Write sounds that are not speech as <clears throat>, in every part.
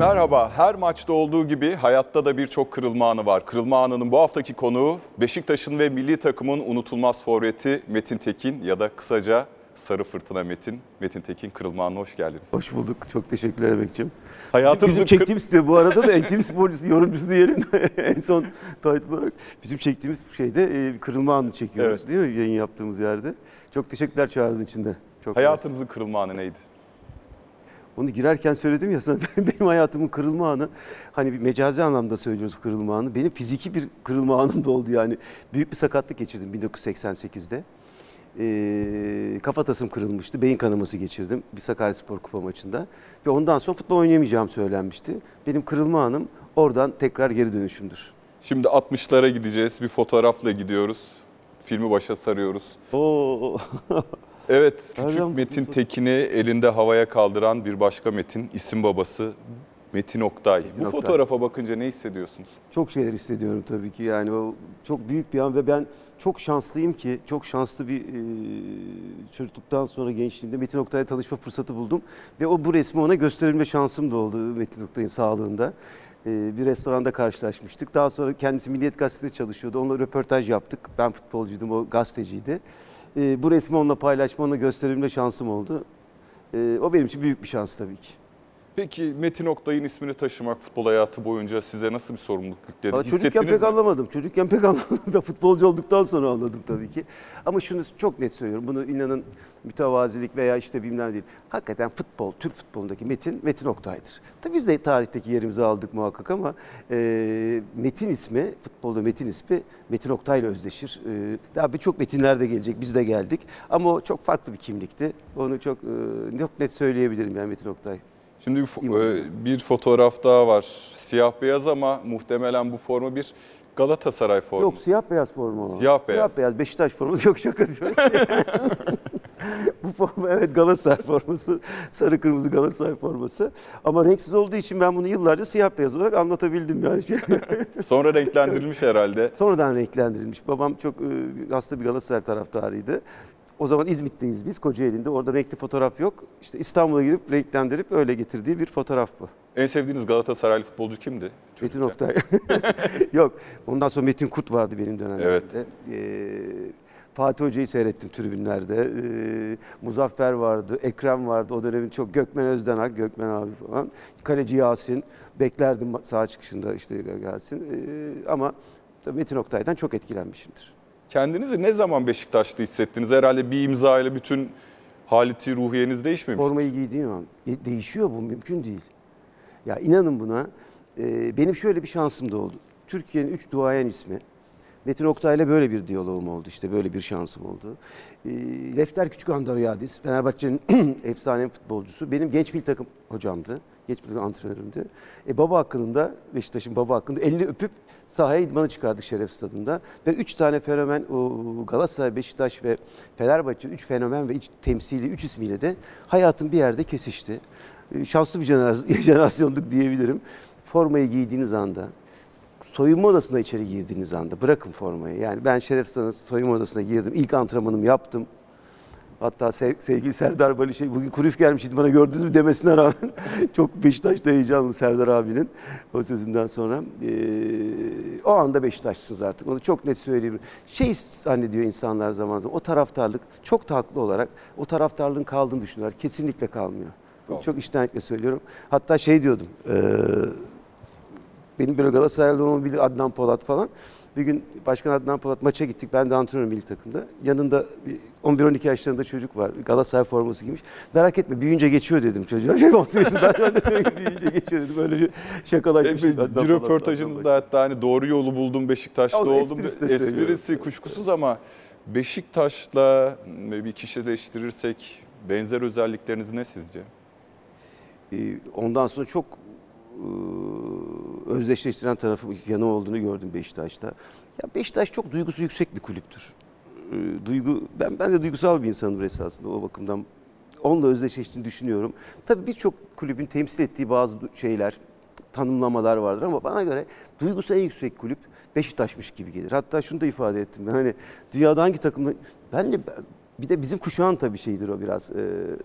Merhaba. Her maçta olduğu gibi hayatta da birçok kırılma anı var. Kırılma anının bu haftaki konuğu Beşiktaş'ın ve milli takımın unutulmaz forveti Metin Tekin ya da kısaca Sarı Fırtına Metin. Metin Tekin kırılma anına hoş geldiniz. Hoş bulduk. Çok teşekkürler Emek'ciğim. Hayatınızın Bizim kır- çektiğimiz diyor bu arada da NTV sporcusu, yorumcusu diyelim <laughs> en son title olarak. Bizim çektiğimiz şeyde e, kırılma anı çekiyoruz Evet. değil mi yayın yaptığımız yerde. Çok teşekkürler çağrınız içinde. Çok Hayatınızın kırılma anı neydi? Onu girerken söyledim ya sana <laughs> benim hayatımın kırılma anı hani bir mecazi anlamda söylüyoruz kırılma anı. Benim fiziki bir kırılma anım da oldu yani. Büyük bir sakatlık geçirdim 1988'de. Ee, kafatasım kırılmıştı. Beyin kanaması geçirdim bir Sakaryaspor Kupa maçında. Ve ondan sonra futbol oynayamayacağım söylenmişti. Benim kırılma anım oradan tekrar geri dönüşümdür. Şimdi 60'lara gideceğiz. Bir fotoğrafla gidiyoruz. Filmi başa sarıyoruz. Oo. <laughs> Evet, küçük Nereden Metin? Tekin'i elinde havaya kaldıran bir başka Metin, isim babası Metin Oktay. Metin bu Oktay. fotoğrafa bakınca ne hissediyorsunuz? Çok şeyler hissediyorum tabii ki yani o çok büyük bir an ve ben çok şanslıyım ki çok şanslı bir e, çocukluktan sonra gençliğimde Metin Oktay'la tanışma fırsatı buldum ve o bu resmi ona gösterilme şansım da oldu Metin Oktay'ın sağlığında. E, bir restoranda karşılaşmıştık. Daha sonra kendisi Milliyet Gazetesi'nde çalışıyordu. Onunla röportaj yaptık. Ben futbolcuydum, o gazeteciydi. E, bu resmi onunla paylaşma, ona gösterilme şansım oldu. E, o benim için büyük bir şans tabii ki. Peki Metin Oktay'ın ismini taşımak futbol hayatı boyunca size nasıl bir sorumluluk yükledi? Valla çocukken pek mi? anlamadım. Çocukken pek <laughs> anlamadım. Ben futbolcu olduktan sonra anladım tabii ki. Ama şunu çok net söylüyorum. Bunu inanın mütevazilik veya işte bilmem değil. Hakikaten futbol, Türk futbolundaki Metin, Metin Oktay'dır. Tabii biz de tarihteki yerimizi aldık muhakkak ama e, Metin ismi, futbolda Metin ismi Metin Oktay'la özdeşir. E, daha birçok Metinler de gelecek. Biz de geldik. Ama o çok farklı bir kimlikti. Onu çok e, çok net söyleyebilirim yani Metin Oktay. Şimdi bir, e, bir fotoğraf daha var. Siyah beyaz ama muhtemelen bu forma bir Galatasaray formu. Yok siyah beyaz forma o. Siyah beyaz. Siyah beyaz Beşiktaş forması <laughs> yok şaka diyorum. Bu forma evet Galatasaray forması. Sarı kırmızı Galatasaray forması. Ama renksiz olduğu için ben bunu yıllarca siyah beyaz olarak anlatabildim yani. <laughs> Sonra renklendirilmiş herhalde. Sonradan renklendirilmiş. Babam çok e, hasta bir Galatasaray taraftarıydı. O zaman İzmit'teyiz biz Kocaeli'nde. Orada renkli fotoğraf yok. İşte İstanbul'a girip renklendirip öyle getirdiği bir fotoğraf bu. En sevdiğiniz Galatasaraylı futbolcu kimdi? Metin çocukken? Oktay. <laughs> Yok. Ondan sonra Metin Kurt vardı benim dönemlerimde. Evet. Ee, Fatih Hoca'yı seyrettim tribünlerde. Ee, Muzaffer vardı, Ekrem vardı. O dönemin çok Gökmen Özdenak, Gökmen abi falan. Kaleci Yasin. Beklerdim sağ çıkışında işte Yasin. Ee, ama Metin Oktay'dan çok etkilenmişimdir. Kendinizi ne zaman Beşiktaşlı hissettiniz? Herhalde bir imza ile bütün haliti ruhiyeniz değişmemiş. Formayı giydiğim an e, değişiyor bu mümkün değil. Ya inanın buna e, benim şöyle bir şansım da oldu. Türkiye'nin üç duayen ismi. Metin Oktay'la böyle bir diyaloğum oldu işte böyle bir şansım oldu. E, Lefter Küçükhan Davyadis, Fenerbahçe'nin <clears throat> efsane futbolcusu. Benim genç milli takım hocamdı. Genç milli takım antrenörümdü. E, baba hakkında, Beşiktaş'ın baba hakkında elini öpüp sahaya idmanı çıkardık Şeref Stadı'nda. Ben üç tane fenomen, o Galatasaray, Beşiktaş ve Fenerbahçe üç fenomen ve üç temsili, üç ismiyle de hayatım bir yerde kesişti. E, Şanslı bir jenerasyon, <laughs> jenerasyonduk diyebilirim. Formayı giydiğiniz anda, soyunma odasına içeri girdiğiniz anda bırakın formayı. Yani ben Şeref Stadı'nın soyunma odasına girdim. İlk antrenmanımı yaptım. Hatta sev- sevgili Serdar Bali şey bugün Kurif gelmişti bana gördünüz mü demesine rağmen <laughs> çok Beşiktaş'ta heyecanlı Serdar abinin o sözünden sonra. Ee, o anda Beşiktaşsınız artık. Onu çok net söyleyeyim. Şey zannediyor insanlar zaman zaman o taraftarlık çok da haklı olarak o taraftarlığın kaldığını düşünüyorlar. Kesinlikle kalmıyor. Bunu çok içtenlikle söylüyorum. Hatta şey diyordum. ee, benim böyle Galatasaraylı olmamı bilir Adnan Polat falan. Bir gün Başkan Adnan Polat maça gittik. Ben de antrenörüm milli takımda. Yanında bir 11-12 yaşlarında çocuk var. Galatasaray forması giymiş. Merak etme büyüyünce geçiyor dedim çocuğa. 18 <laughs> yaşında ben, ben de senin büyüyünce geçiyor dedim. Böyle bir Bir, şakalaşmıştık. Adnan bir Polat'la, röportajınızda hatta hani doğru yolu buldum Beşiktaşlı Ya onu oldum. esprisi kuşkusuz ama Beşiktaş'la bir kişileştirirsek benzer özellikleriniz ne sizce? Ee, Ondan sonra çok özdeşleştiren tarafı yanı olduğunu gördüm Beşiktaş'ta. Ya Beşiktaş çok duygusu yüksek bir kulüptür. Duygu ben ben de duygusal bir insanım esasında o bakımdan. Onunla özdeşleştiğini düşünüyorum. Tabii birçok kulübün temsil ettiği bazı şeyler, tanımlamalar vardır ama bana göre duygusu en yüksek kulüp Beşiktaş'mış gibi gelir. Hatta şunu da ifade ettim. Ben hani dünyada hangi takımda ben de bir de bizim kuşağın tabii şeyidir o biraz. Ee,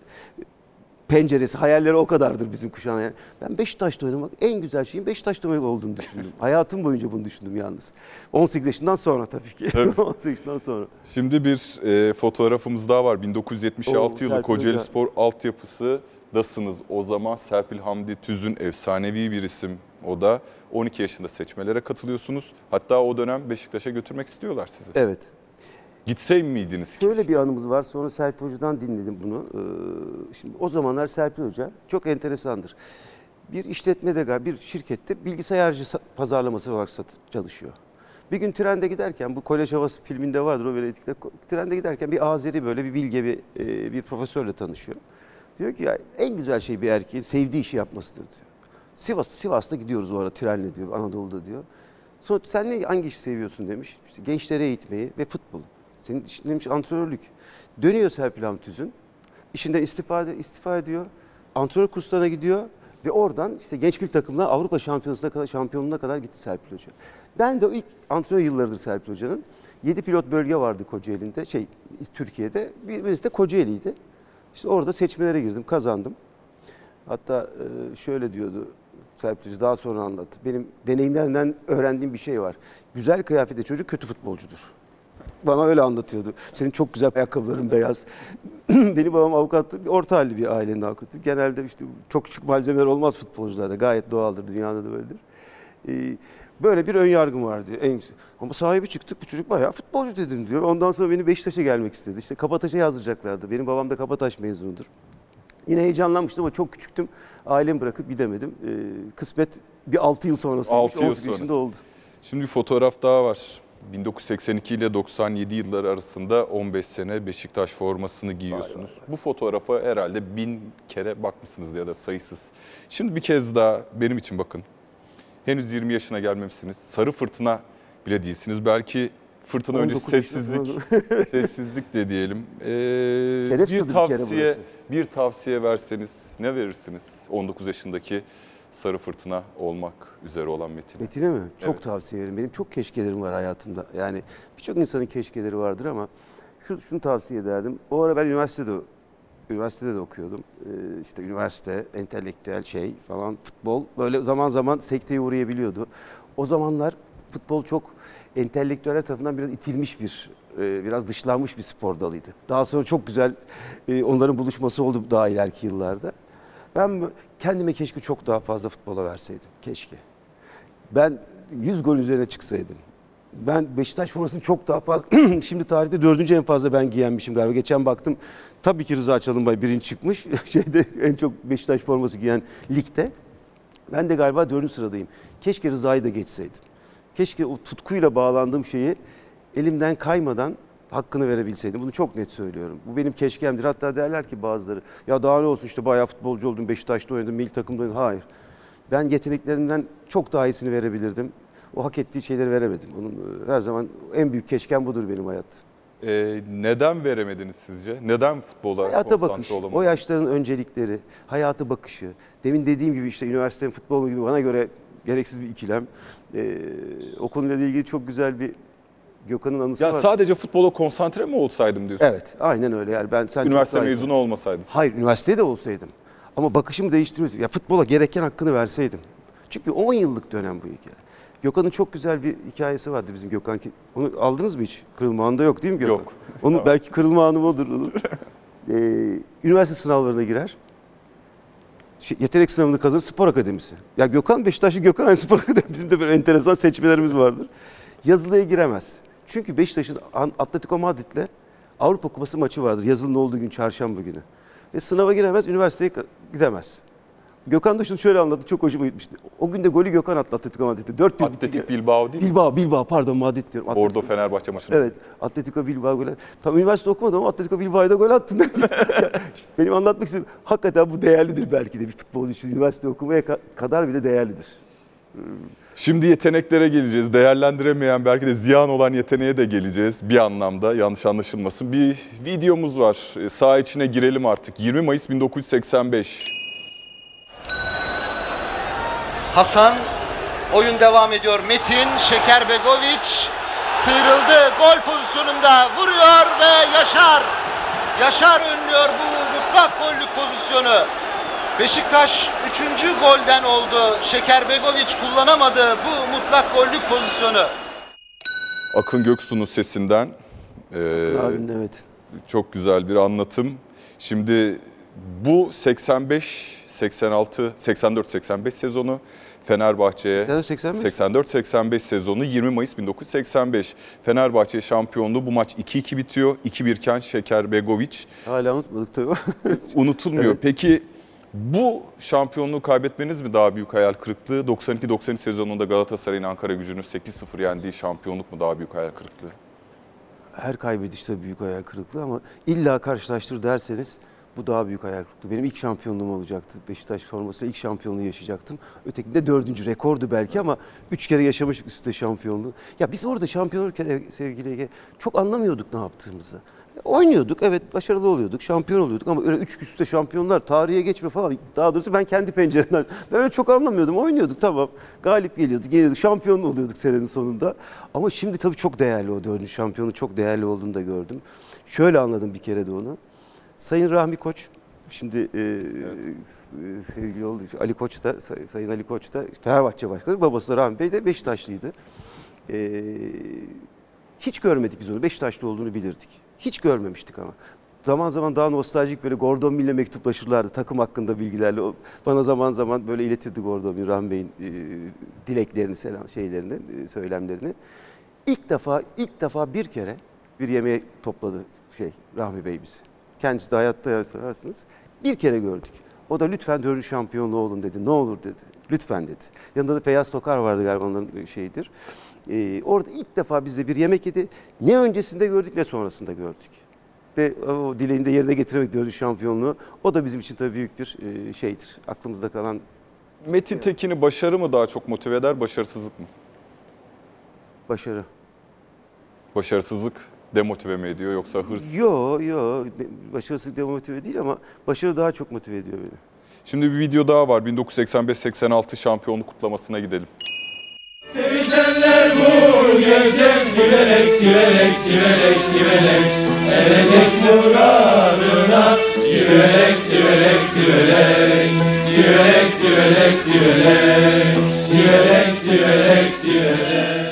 penceresi, hayalleri o kadardır bizim kuşağın. Yani ben Beşiktaş'ta oynamak en güzel şeyin Beşiktaş'ta oynamak olduğunu düşündüm. <laughs> Hayatım boyunca bunu düşündüm yalnız. 18 yaşından sonra tabii ki. Tabii. <laughs> 18 yaşından sonra. Şimdi bir e, fotoğrafımız daha var. 1976 Oo, yılı Kocaeli. Spor altyapısıdasınız. O zaman Serpil Hamdi Tüzün efsanevi bir isim o da. 12 yaşında seçmelere katılıyorsunuz. Hatta o dönem Beşiktaş'a götürmek istiyorlar sizi. Evet. Gitsey miydiniz? Şöyle bir anımız var. Sonra Serpil Hoca'dan dinledim bunu. Ee, şimdi o zamanlar Serpil Hoca çok enteresandır. Bir işletmede bir şirkette bilgisayarcı sa- pazarlaması olarak çalışıyor. Bir gün trende giderken bu Kolej Havası filminde vardır o böyle etikler. Trende giderken bir Azeri böyle bir bilge bir, e, bir profesörle tanışıyor. Diyor ki ya en güzel şey bir erkeğin sevdiği işi yapmasıdır diyor. Sivas Sivas'ta gidiyoruz o ara trenle diyor Anadolu'da diyor. Sonra sen ne hangi işi seviyorsun demiş. İşte gençleri eğitmeyi ve futbolu. Senin işin demiş antrenörlük. Dönüyor Serpil Hamtüz'ün. İşinden istifa, istifa ediyor. Antrenör kurslarına gidiyor ve oradan işte genç bir takımla Avrupa Şampiyonası'na kadar şampiyonluğuna kadar gitti Serpil Hoca. Ben de o ilk antrenör yıllarıdır Serpil Hoca'nın. 7 pilot bölge vardı Kocaeli'nde, şey Türkiye'de. Bir- Birisi de Kocaeli'ydi. İşte orada seçmelere girdim, kazandım. Hatta e, şöyle diyordu Serpil Hoca daha sonra anlattı. Benim deneyimlerimden öğrendiğim bir şey var. Güzel kıyafetli çocuk kötü futbolcudur. Bana öyle anlatıyordu. Senin çok güzel ayakkabıların beyaz. <clears throat> Benim babam avukattı. Orta halli bir ailenin avukatı. Genelde işte çok küçük malzemeler olmaz futbolcularda. Gayet doğaldır. Dünyada da böyledir. Ee, böyle bir ön yargım vardı. En, ama sahibi çıktık bu çocuk bayağı futbolcu dedim diyor. Ondan sonra beni Beşiktaş'a gelmek istedi. İşte Kabataş'a yazdıracaklardı. Benim babam da Kabataş mezunudur. Yine heyecanlanmıştım ama çok küçüktüm. Ailemi bırakıp gidemedim. Ee, kısmet bir 6 yıl sonrasıymış. Altı yıl 18 yaşında sonrası. oldu. Şimdi bir fotoğraf daha var. 1982 ile 97 yılları arasında 15 sene Beşiktaş formasını giyiyorsunuz. Bu fotoğrafa herhalde bin kere bakmışsınız ya da sayısız. Şimdi bir kez daha benim için bakın. Henüz 20 yaşına gelmemişsiniz. Sarı fırtına bile değilsiniz. Belki fırtına öncesi 19 yaşında sessizlik, <laughs> sessizlik de diyelim. Ee, bir bir tavsiye, burası. bir tavsiye verseniz ne verirsiniz 19 yaşındaki sarı fırtına olmak üzere olan Metin'e? Metin'e mi? Çok Evet. tavsiye ederim. Benim çok keşkelerim var hayatımda. Yani birçok insanın keşkeleri vardır ama şu, şunu tavsiye ederdim. O ara ben üniversitede üniversitede de okuyordum. Ee, işte üniversite, entelektüel şey falan, futbol böyle zaman zaman sekteye uğrayabiliyordu. O zamanlar futbol çok entelektüeller tarafından biraz itilmiş bir, e, biraz dışlanmış bir spor dalıydı. Daha sonra çok güzel e, onların buluşması oldu daha ileriki yıllarda. Ben kendime keşke çok daha fazla futbola verseydim. Keşke. Ben 100 gol üzerine çıksaydım. Ben Beşiktaş formasını çok daha fazla, <clears throat> şimdi tarihte dördüncü en fazla ben giyenmişim galiba. Geçen baktım tabii ki Rıza Çalınbay birinci çıkmış. <laughs> Şeyde en çok Beşiktaş forması giyen ligde. Ben de galiba dördüncü sıradayım. Keşke Rıza'yı da geçseydim. Keşke o tutkuyla bağlandığım şeyi elimden kaymadan hakkını verebilseydim. Bunu çok net söylüyorum. Bu benim keşkemdir. Hatta derler ki bazıları ya daha ne olsun işte bayağı futbolcu oldum, Beşiktaş'ta oynadım, milli takımda oynadım. Hayır. Ben yeteneklerimden çok daha iyisini verebilirdim. O hak ettiği şeyleri veremedim. Onun e, her zaman en büyük keşkem budur benim hayat. Ee, neden veremediniz sizce? Neden futbola Hayata bakış, olamadınız? o yaşların öncelikleri, hayatı bakışı. Demin dediğim gibi işte üniversitenin futbolu gibi bana göre gereksiz bir ikilem. Ee, o konuyla ilgili çok güzel bir Gökhan'ın anısı Ya var. sadece futbola konsantre mi olsaydım diyorsun? Evet, aynen öyle. Yani ben sen çok Üniversite daha iyi- mezunu olmasaydın. Hayır, üniversitede de olsaydım. Ama bakışımı değiştirmesi, ya futbola gereken hakkını verseydim. Çünkü 10 yıllık dönem bu hikaye. Gökhan'ın çok güzel bir hikayesi vardı bizim Gökhan. ki- Onu aldınız mı hiç? Kırılma anında yok değil mi Gökhan? Yok. Onu belki kırılma anı odur. Onun. <laughs> Ee, üniversite sınavlarına girer. Şey, yetenek sınavını kazanır spor akademisi. Ya Gökhan Beşiktaşlı Gökhan aynı spor akademisi. Bizim de böyle enteresan seçmelerimiz vardır. Yazılıya giremez. Çünkü Beşiktaş'ın Atletico Madrid'le Avrupa Kupası maçı vardır. Yazılının olduğu gün çarşamba günü. Ve sınava giremez, üniversiteye gidemez. Gökhan da şunu şöyle anlattı, çok hoşuma gitmişti. O gün de golü Gökhan attı Atletico Madrid'de. 4 1 bitti. Atletik Bilbao değil mi? Bilbao, Bilbao pardon Madrid diyorum. Atletico- Bordo Fenerbahçe maçını. Evet, Atletico Bilbao gol attı. Tam üniversite okumadım ama Atletico Bilbao'ya da gol attın. <laughs> Benim anlatmak istediğim hakikaten bu değerlidir belki de bir futbolcu için üniversite okumaya ka- kadar bile değerlidir. Şimdi yeteneklere geleceğiz. Değerlendiremeyen belki de ziyan olan yeteneğe de geleceğiz bir anlamda yanlış anlaşılmasın. Bir videomuz var. E, Sağ içine girelim artık. 20 Mayıs 1985. Hasan oyun devam ediyor. Metin Şekerbegoviç sıyrıldı. Gol pozisyonunda vuruyor ve Yaşar. Yaşar önlüyor bu mutlak gollük pozisyonu. Beşiktaş 3. golden oldu. Şeker Begoviç kullanamadı bu mutlak gollük pozisyonu. Akın Göksu'nun sesinden e, Abinin evet. çok güzel bir anlatım. Şimdi bu 85 86 84 85 sezonu Fenerbahçe'ye 85. 84-85 sezonu 20 Mayıs 1985. Fenerbahçe şampiyonluğu bu maç 2-2 bitiyor. 2-1 iken Şeker Begoviç Hala unutmadık tabii. unutulmuyor. <laughs> Peki bu şampiyonluğu kaybetmeniz mi daha büyük hayal kırıklığı? 92-93 sezonunda Galatasaray'ın Ankara gücünü 8-0 yendiği şampiyonluk mu daha büyük hayal kırıklığı? Her kaybediş tabii büyük hayal kırıklığı ama illa karşılaştır derseniz bu daha büyük hayal kırıklığı. Benim ilk şampiyonluğum olacaktı. Beşiktaş formasıyla ilk şampiyonluğu yaşayacaktım. Ötekinde dördüncü rekordu belki ama üç kere yaşamıştık üstte şampiyonluğu. Ya biz orada şampiyon olurken sevgili Ege çok anlamıyorduk ne yaptığımızı. Oynuyorduk evet başarılı oluyorduk şampiyon oluyorduk ama öyle üç üstte şampiyonlar tarihe geçme falan daha doğrusu ben kendi penceremden <laughs> ben öyle çok anlamıyordum oynuyorduk tamam galip geliyorduk geliyorduk şampiyon oluyorduk senenin sonunda ama şimdi tabii çok değerli o dördüncü şampiyonun çok değerli olduğunu da gördüm. Şöyle anladım bir kere de onu. Sayın Rahmi Koç, şimdi e, e, sevgili oldu Ali Koç da, Say- Sayın Ali Koç da Fenerbahçe Başkanı, babası da Rahmi Bey de Beşiktaşlıydı. E, hiç görmedik biz onu, Beşiktaşlı olduğunu bilirdik. Hiç görmemiştik ama. Zaman zaman daha nostaljik böyle Gordon Mill'le mektuplaşırlardı takım hakkında bilgilerle. O bana zaman zaman böyle iletirdi Gordon Mill, Rahmi Bey'in e, dileklerini, selam şeylerini, e, söylemlerini. İlk defa ilk defa bir kere bir yemeğe topladı şey Rahmi Bey bizi. Kendisi de hayatta sorarsınız. Bir kere gördük. O da lütfen dördüncü şampiyonluğu olun dedi. Ne olur dedi. Lütfen dedi. Yanında da Feyyaz Tokar vardı galiba onların şeyidir. Ee, orada ilk defa bizde bir yemek yedi. Ne öncesinde gördük ne sonrasında gördük. Ve o dileğini de yerine getiremek dördüncü şampiyonluğu. O da bizim için tabii büyük bir e, şeydir. Aklımızda kalan Metin Tekin'i başarı mı daha çok motive eder, başarısızlık mı? başarı. Başarısızlık demotive mi ediyor yoksa hırs? Yo yo başarısızlık demotive değil ama başarı daha çok motive ediyor beni. Şimdi bir video daha var 1985-86 şampiyonluk kutlamasına gidelim. Sevişenler bu gece çivelek çivelek çivelek çivelek Erecek muradına çivelek çivelek çivelek Çivelek çivelek çivelek Çivelek çivelek çivelek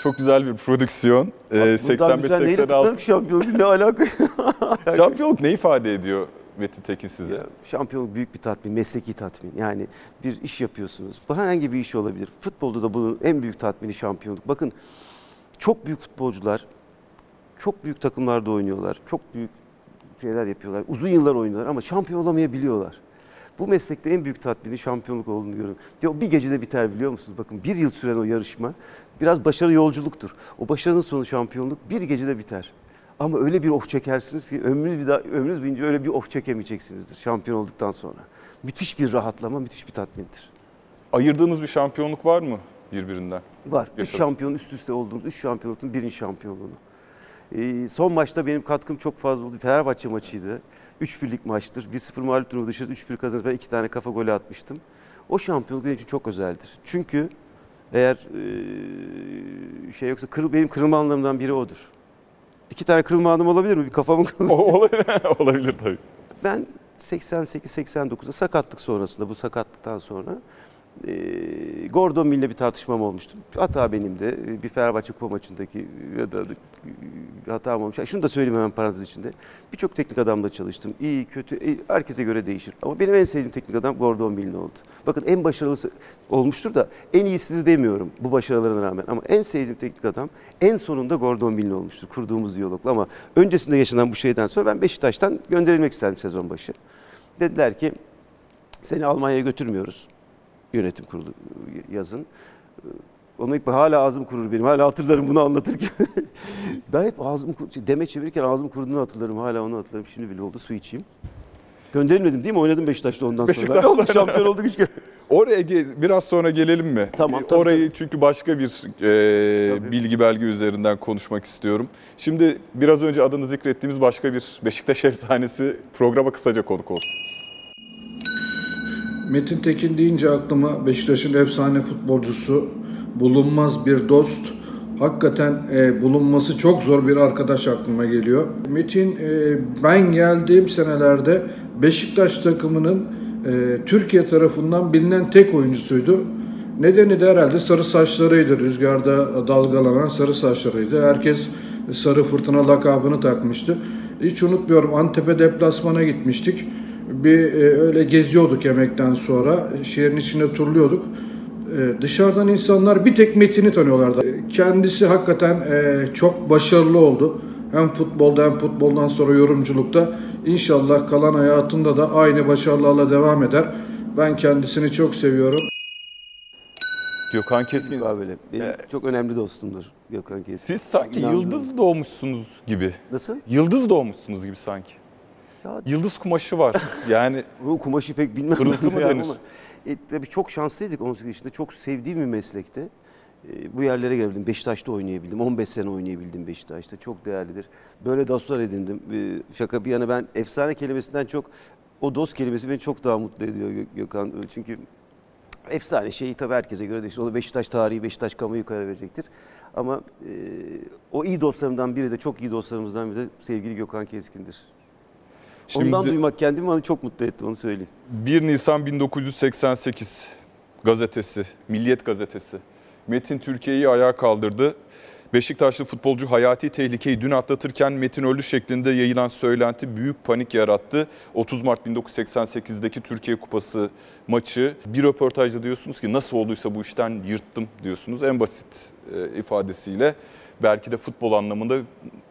çok güzel bir prodüksiyon. Ee, Buradan güzel neyle 85-86 kutlarım ki şampiyonluk ne alaka? <laughs> şampiyonluk ne ifade ediyor Metin Tekin size? Ya, şampiyonluk büyük bir tatmin, mesleki tatmin. Yani bir iş yapıyorsunuz. Bu herhangi bir iş olabilir. Futbolda da bunun en büyük tatmini şampiyonluk. Bakın çok büyük futbolcular çok büyük takımlarda oynuyorlar. Çok büyük şeyler yapıyorlar. Uzun yıllar oynuyorlar ama şampiyon olamayabiliyorlar. Bu meslekte en büyük tatmini şampiyonluk olduğunu görüyorum. O bir gecede biter biliyor musunuz? Bakın bir yıl süren o yarışma biraz başarı yolculuktur. O başarının sonu şampiyonluk bir gecede biter. Ama öyle bir oh çekersiniz ki ömrünüz, bir daha, ömrünüz boyunca öyle bir oh çekemeyeceksinizdir şampiyon olduktan sonra. Müthiş bir rahatlama, müthiş bir tatmindir. Ayırdığınız bir şampiyonluk var mı birbirinden? Var. Üç Yaşadım. şampiyon üst üste olduğumuz, üç şampiyonluğun birinci şampiyonluğunu. Ee, son maçta benim katkım çok fazla oldu. Fenerbahçe maçıydı. 3 birlik maçtır. 1-0 mağlup durumda dışarı 3-1 kazanıp ben iki tane kafa golü atmıştım. O şampiyonluk benim için çok özeldir. Çünkü eğer ee, şey yoksa kırıl, benim kırılma anlarımdan biri odur. İki tane kırılma anım olabilir mi? Bir kafamın <laughs> kırılma. Olabilir, <laughs> olabilir tabii. Ben 88-89'da sakatlık sonrasında bu sakatlıktan sonra e, Gordon Mill'le bir tartışmam olmuştu. Hata benim de. Bir Fenerbahçe kupa maçındaki bir hatam olmuş. Şunu da söyleyeyim hemen parantez içinde. Birçok teknik adamla çalıştım. İyi, kötü, e, herkese göre değişir. Ama benim en sevdiğim teknik adam Gordon Mill'in oldu. Bakın en başarılısı olmuştur da en iyisidir demiyorum bu başarılarına rağmen. Ama en sevdiğim teknik adam en sonunda Gordon Mill'in olmuştur kurduğumuz diyalogla. Ama öncesinde yaşanan bu şeyden sonra ben Beşiktaş'tan gönderilmek istedim sezon başı. Dediler ki seni Almanya'ya götürmüyoruz. Yönetim kurulu yazın. Onu hep hala ağzım kurur benim. Hala hatırlarım bunu anlatırken. <laughs> ben hep ağzım kur- demet çevirirken ağzım kuruduğunu hatırlarım. Hala onu hatırlarım. Şimdi bile oldu su içeyim. Gönderilmedim değil mi? Oynadım Beşiktaş'ta ondan sonra. Beşiktaş Ne oldu? sonra- Şampiyon olduk üç kere. <laughs> Oraya biraz sonra gelelim mi? Tamam, Ee, tabii, Orayı çünkü başka bir e, Tabii. bilgi belge üzerinden konuşmak istiyorum. Şimdi biraz önce adını zikrettiğimiz başka bir Beşiktaş <laughs> efsanesi programa kısaca konuk olsun. Metin Tekin deyince aklıma Beşiktaş'ın efsane futbolcusu, bulunmaz bir dost, hakikaten e, bulunması çok zor bir arkadaş aklıma geliyor. Metin e, ben geldiğim senelerde Beşiktaş takımının e, Türkiye tarafından bilinen tek oyuncusuydu. Nedeni de herhalde sarı saçlarıydı. Rüzgarda dalgalanan sarı saçlarıydı. Herkes sarı fırtına lakabını takmıştı. Hiç unutmuyorum Antep'e deplasmana gitmiştik. Bir e, öyle geziyorduk yemekten sonra. Şehrin içinde turluyorduk. Ee, Dışarıdan insanlar bir tek Metin'i tanıyorlardı. Ee, Kendisi hakikaten e, çok başarılı oldu. Hem futbolda hem futboldan sonra yorumculukta. İnşallah kalan hayatında da aynı başarılarla devam eder. Ben kendisini çok seviyorum. Gökhan Keskin Böyle. Benim Ee, çok önemli dostumdur Gökhan Keskin. siz sanki İnandığım- yıldız doğmuşsunuz gibi. Nasıl? Yıldız doğmuşsunuz gibi sanki. Ya Yıldız kumaşı var. Yani <laughs> Bu kumaşı pek bilmem. Pırıltı mı denir? ama, E, tabii çok şanslıydık 18 yaşında. Çok sevdiğim bir meslekte. E, bu yerlere gelebildim. Beşiktaş'ta oynayabildim. 15 sene oynayabildim Beşiktaş'ta. Çok değerlidir. Böyle dostlar edindim. E, şaka bir yana ben efsane kelimesinden çok o dost kelimesi beni çok daha mutlu ediyor Gö- Gökhan. Çünkü efsane şeyi tabii herkese göre değişir. O da Beşiktaş tarihi, Beşiktaş kamuoyu karar verecektir. Ama e, o iyi dostlarımdan biri de çok iyi dostlarımızdan biri de sevgili Gökhan Keskin'dir. Ondan Şimdi- duymak kendimi bana çok mutlu etti onu söyleyeyim. 1 Nisan 1988 gazetesi, Milliyet gazetesi. Metin Türkiye'yi ayağa kaldırdı. Beşiktaşlı futbolcu hayati tehlikeyi dün atlatırken Metin öldü şeklinde yayılan söylenti büyük panik yarattı. 30 Mart 1988'deki Türkiye Kupası maçı bir röportajda diyorsunuz ki nasıl olduysa bu işten yırttım diyorsunuz. En basit e, ifadesiyle belki de futbol anlamında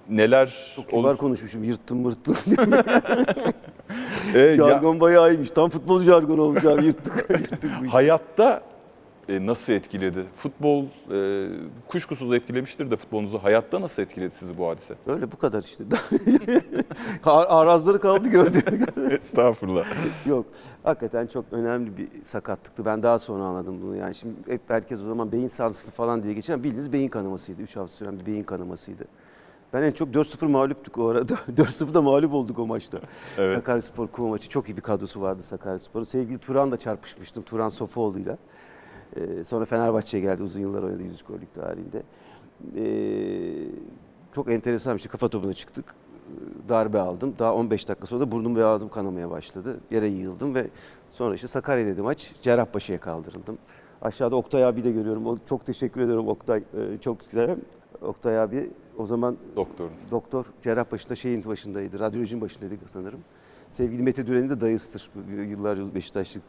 neler Çok kibar konuşmuşum. Yırttım mırttım. <laughs> <laughs> E, ya- Jargon bayağı iyiymiş. Tam futbol jargonu olmuş abi. Yırttık. <laughs> yırttık bu işi. Hayatta nasıl etkiledi? Futbol e, kuşkusuz etkilemiştir de futbolunuzu. Hayatta nasıl etkiledi sizi bu hadise? Öyle bu kadar işte. <laughs> Ar- Arazları kaldı gördüğün <laughs> Estağfurullah. Yok. Hakikaten çok önemli bir sakatlıktı. Ben daha sonra anladım bunu. Yani şimdi hep herkes o zaman beyin sarsıntısı falan diye geçen bildiğiniz beyin kanamasıydı. 3 hafta süren bir beyin kanamasıydı. Ben en çok 4-0 mağluptuk o arada. <laughs> 4-0'da mağlup olduk o maçta. Evet. Sakaryaspor Kuva maçı çok iyi bir kadrosu vardı Sakaryaspor'un. Sevgili Turan'la çarpışmıştım. Turan Sofuoğlu'yla. Ee, sonra Fenerbahçe'ye geldi. Uzun yıllar oynadı 100 gollük tarihinde. Ee, çok enteresan bir şey. Kafa topuna çıktık. Ee, Darbe aldım. Daha 15 dakika sonra da burnum ve ağzım kanamaya başladı. Yere yığıldım ve sonra işte Sakarya'da maç. Cerrahpaşa'ya kaldırıldım. Aşağıda Oktay abi de görüyorum. Çok teşekkür ediyorum Oktay. Ee, çok güzel. Oktay abi o zaman Doktorunuz. doktor Cerrahpaşa'da şeyin başındaydı. Radyolojinin başındaydı sanırım. Sevgili Mete Düren'in de dayısıdır. Yıllar Beşiktaşlık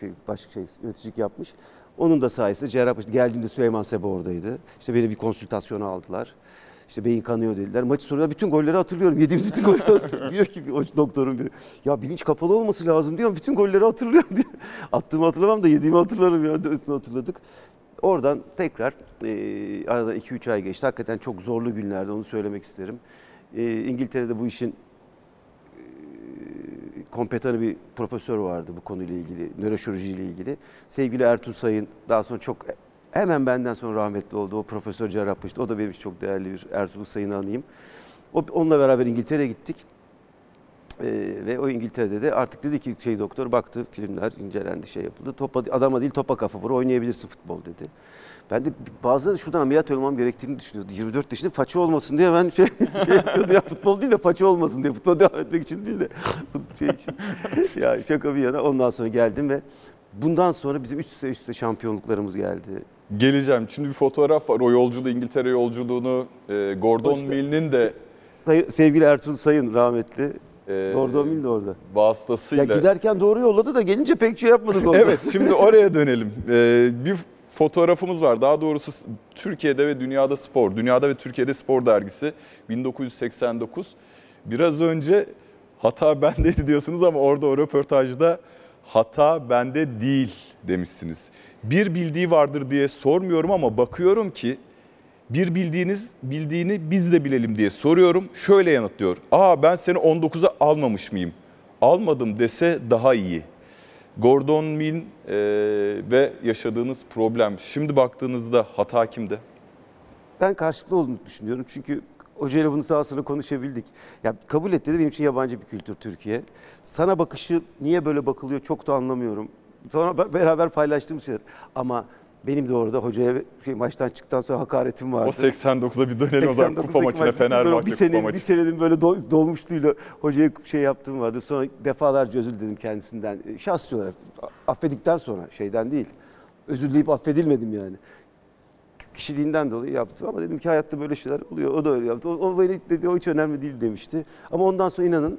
şey, başka şey yöneticilik yapmış. Onun da sayesinde Cerrahpaşa geldiğimde Süleyman Seba oradaydı. İşte beni bir konsültasyona aldılar. İşte beyin kanıyor dediler. Maçı sonra bütün golleri hatırlıyorum. Yediğimiz bütün golleri hatırlıyorum. <laughs> diyor ki o doktorun biri. Ya bilinç kapalı olması lazım diyor. Bütün golleri hatırlıyor diyor. <laughs> Attığımı hatırlamam da yediğimi hatırlarım ya. Dörtünü hatırladık. Oradan tekrar e, aradan 2-3 ay geçti. Hakikaten çok zorlu günlerde onu söylemek isterim. E, İngiltere'de bu işin kompetanı bir profesör vardı bu konuyla ilgili, nöroşirurji ile ilgili. Sevgili Ertuğ Sayın daha sonra çok hemen benden sonra rahmetli oldu. O profesör cerrahpaştı. O da benim için çok değerli bir Ertuğrul Sayın'ı anayım. O, onunla beraber İngiltere'ye gittik. Ee, ve o İngiltere'de de artık dedi ki şey doktor baktı filmler incelendi şey yapıldı. Topa, adama değil topa kafa vur oynayabilirsin futbol dedi. Ben de bazıları şuradan ameliyat olmam gerektiğini düşünüyordu. 24 yaşında faça olmasın diye ben şey, <laughs> şey ya futbol değil de faça olmasın diye. Futbol devam etmek için değil de <laughs> şey için. ya şaka bir yana ondan sonra geldim ve bundan sonra bizim üst üste üst üste şampiyonluklarımız geldi. Geleceğim. Şimdi bir fotoğraf var. O yolculuğu, İngiltere yolculuğunu e, Gordon İşte- Mill'in de Say- sevgili Ertuğrul Sayın rahmetli. e, Gordon Mill de orada. Ya vasıtasıyla. giderken doğru yolladı da gelince pek şey yapmadık orada. Evet şimdi oraya dönelim. Ee, bir fotoğrafımız var. Daha doğrusu Türkiye'de ve Dünyada Spor. Dünyada ve Türkiye'de Spor dergisi 1989. Biraz önce hata <laughs> bendeydi diyorsunuz ama orada o röportajda hata bende değil demişsiniz. Bir bildiği vardır diye sormuyorum ama bakıyorum ki bir bildiğiniz bildiğini biz de bilelim diye soruyorum. Şöyle yanıtlıyor. Aa ben seni 19'a almamış mıyım? Almadım dese daha iyi. Gordon Mill e, ve yaşadığınız problem. Şimdi baktığınızda hata kimde? Ben karşılıklı olduğunu düşünüyorum. Çünkü hocayla bunu daha sonra konuşabildik. Ya kabul et dedi benim için yabancı bir kültür Türkiye. Sana bakışı niye böyle bakılıyor çok da anlamıyorum. Sonra be- beraber paylaştığımız şeyler. Ama Benim de orada hocaya şey, maçtan çıktıktan sonra hakaretim vardı. O 89'a bir dönelim o zaman 89'daki kupa maçına maç, Fenerbahçe bir kupa sene, maçı. Bir senenin böyle dol- dolmuşluğuyla hocaya şey yaptığım vardı. Sonra defalarca özür diledim kendisinden. E, Şahsi olarak affedikten sonra şeyden değil. Özür dileyip affedilmedim yani. Kişiliğinden dolayı yaptım ama dedim ki hayatta böyle şeyler oluyor. O da öyle yaptı. O, o böyle dedi o hiç önemli değil demişti. Ama ondan sonra inanın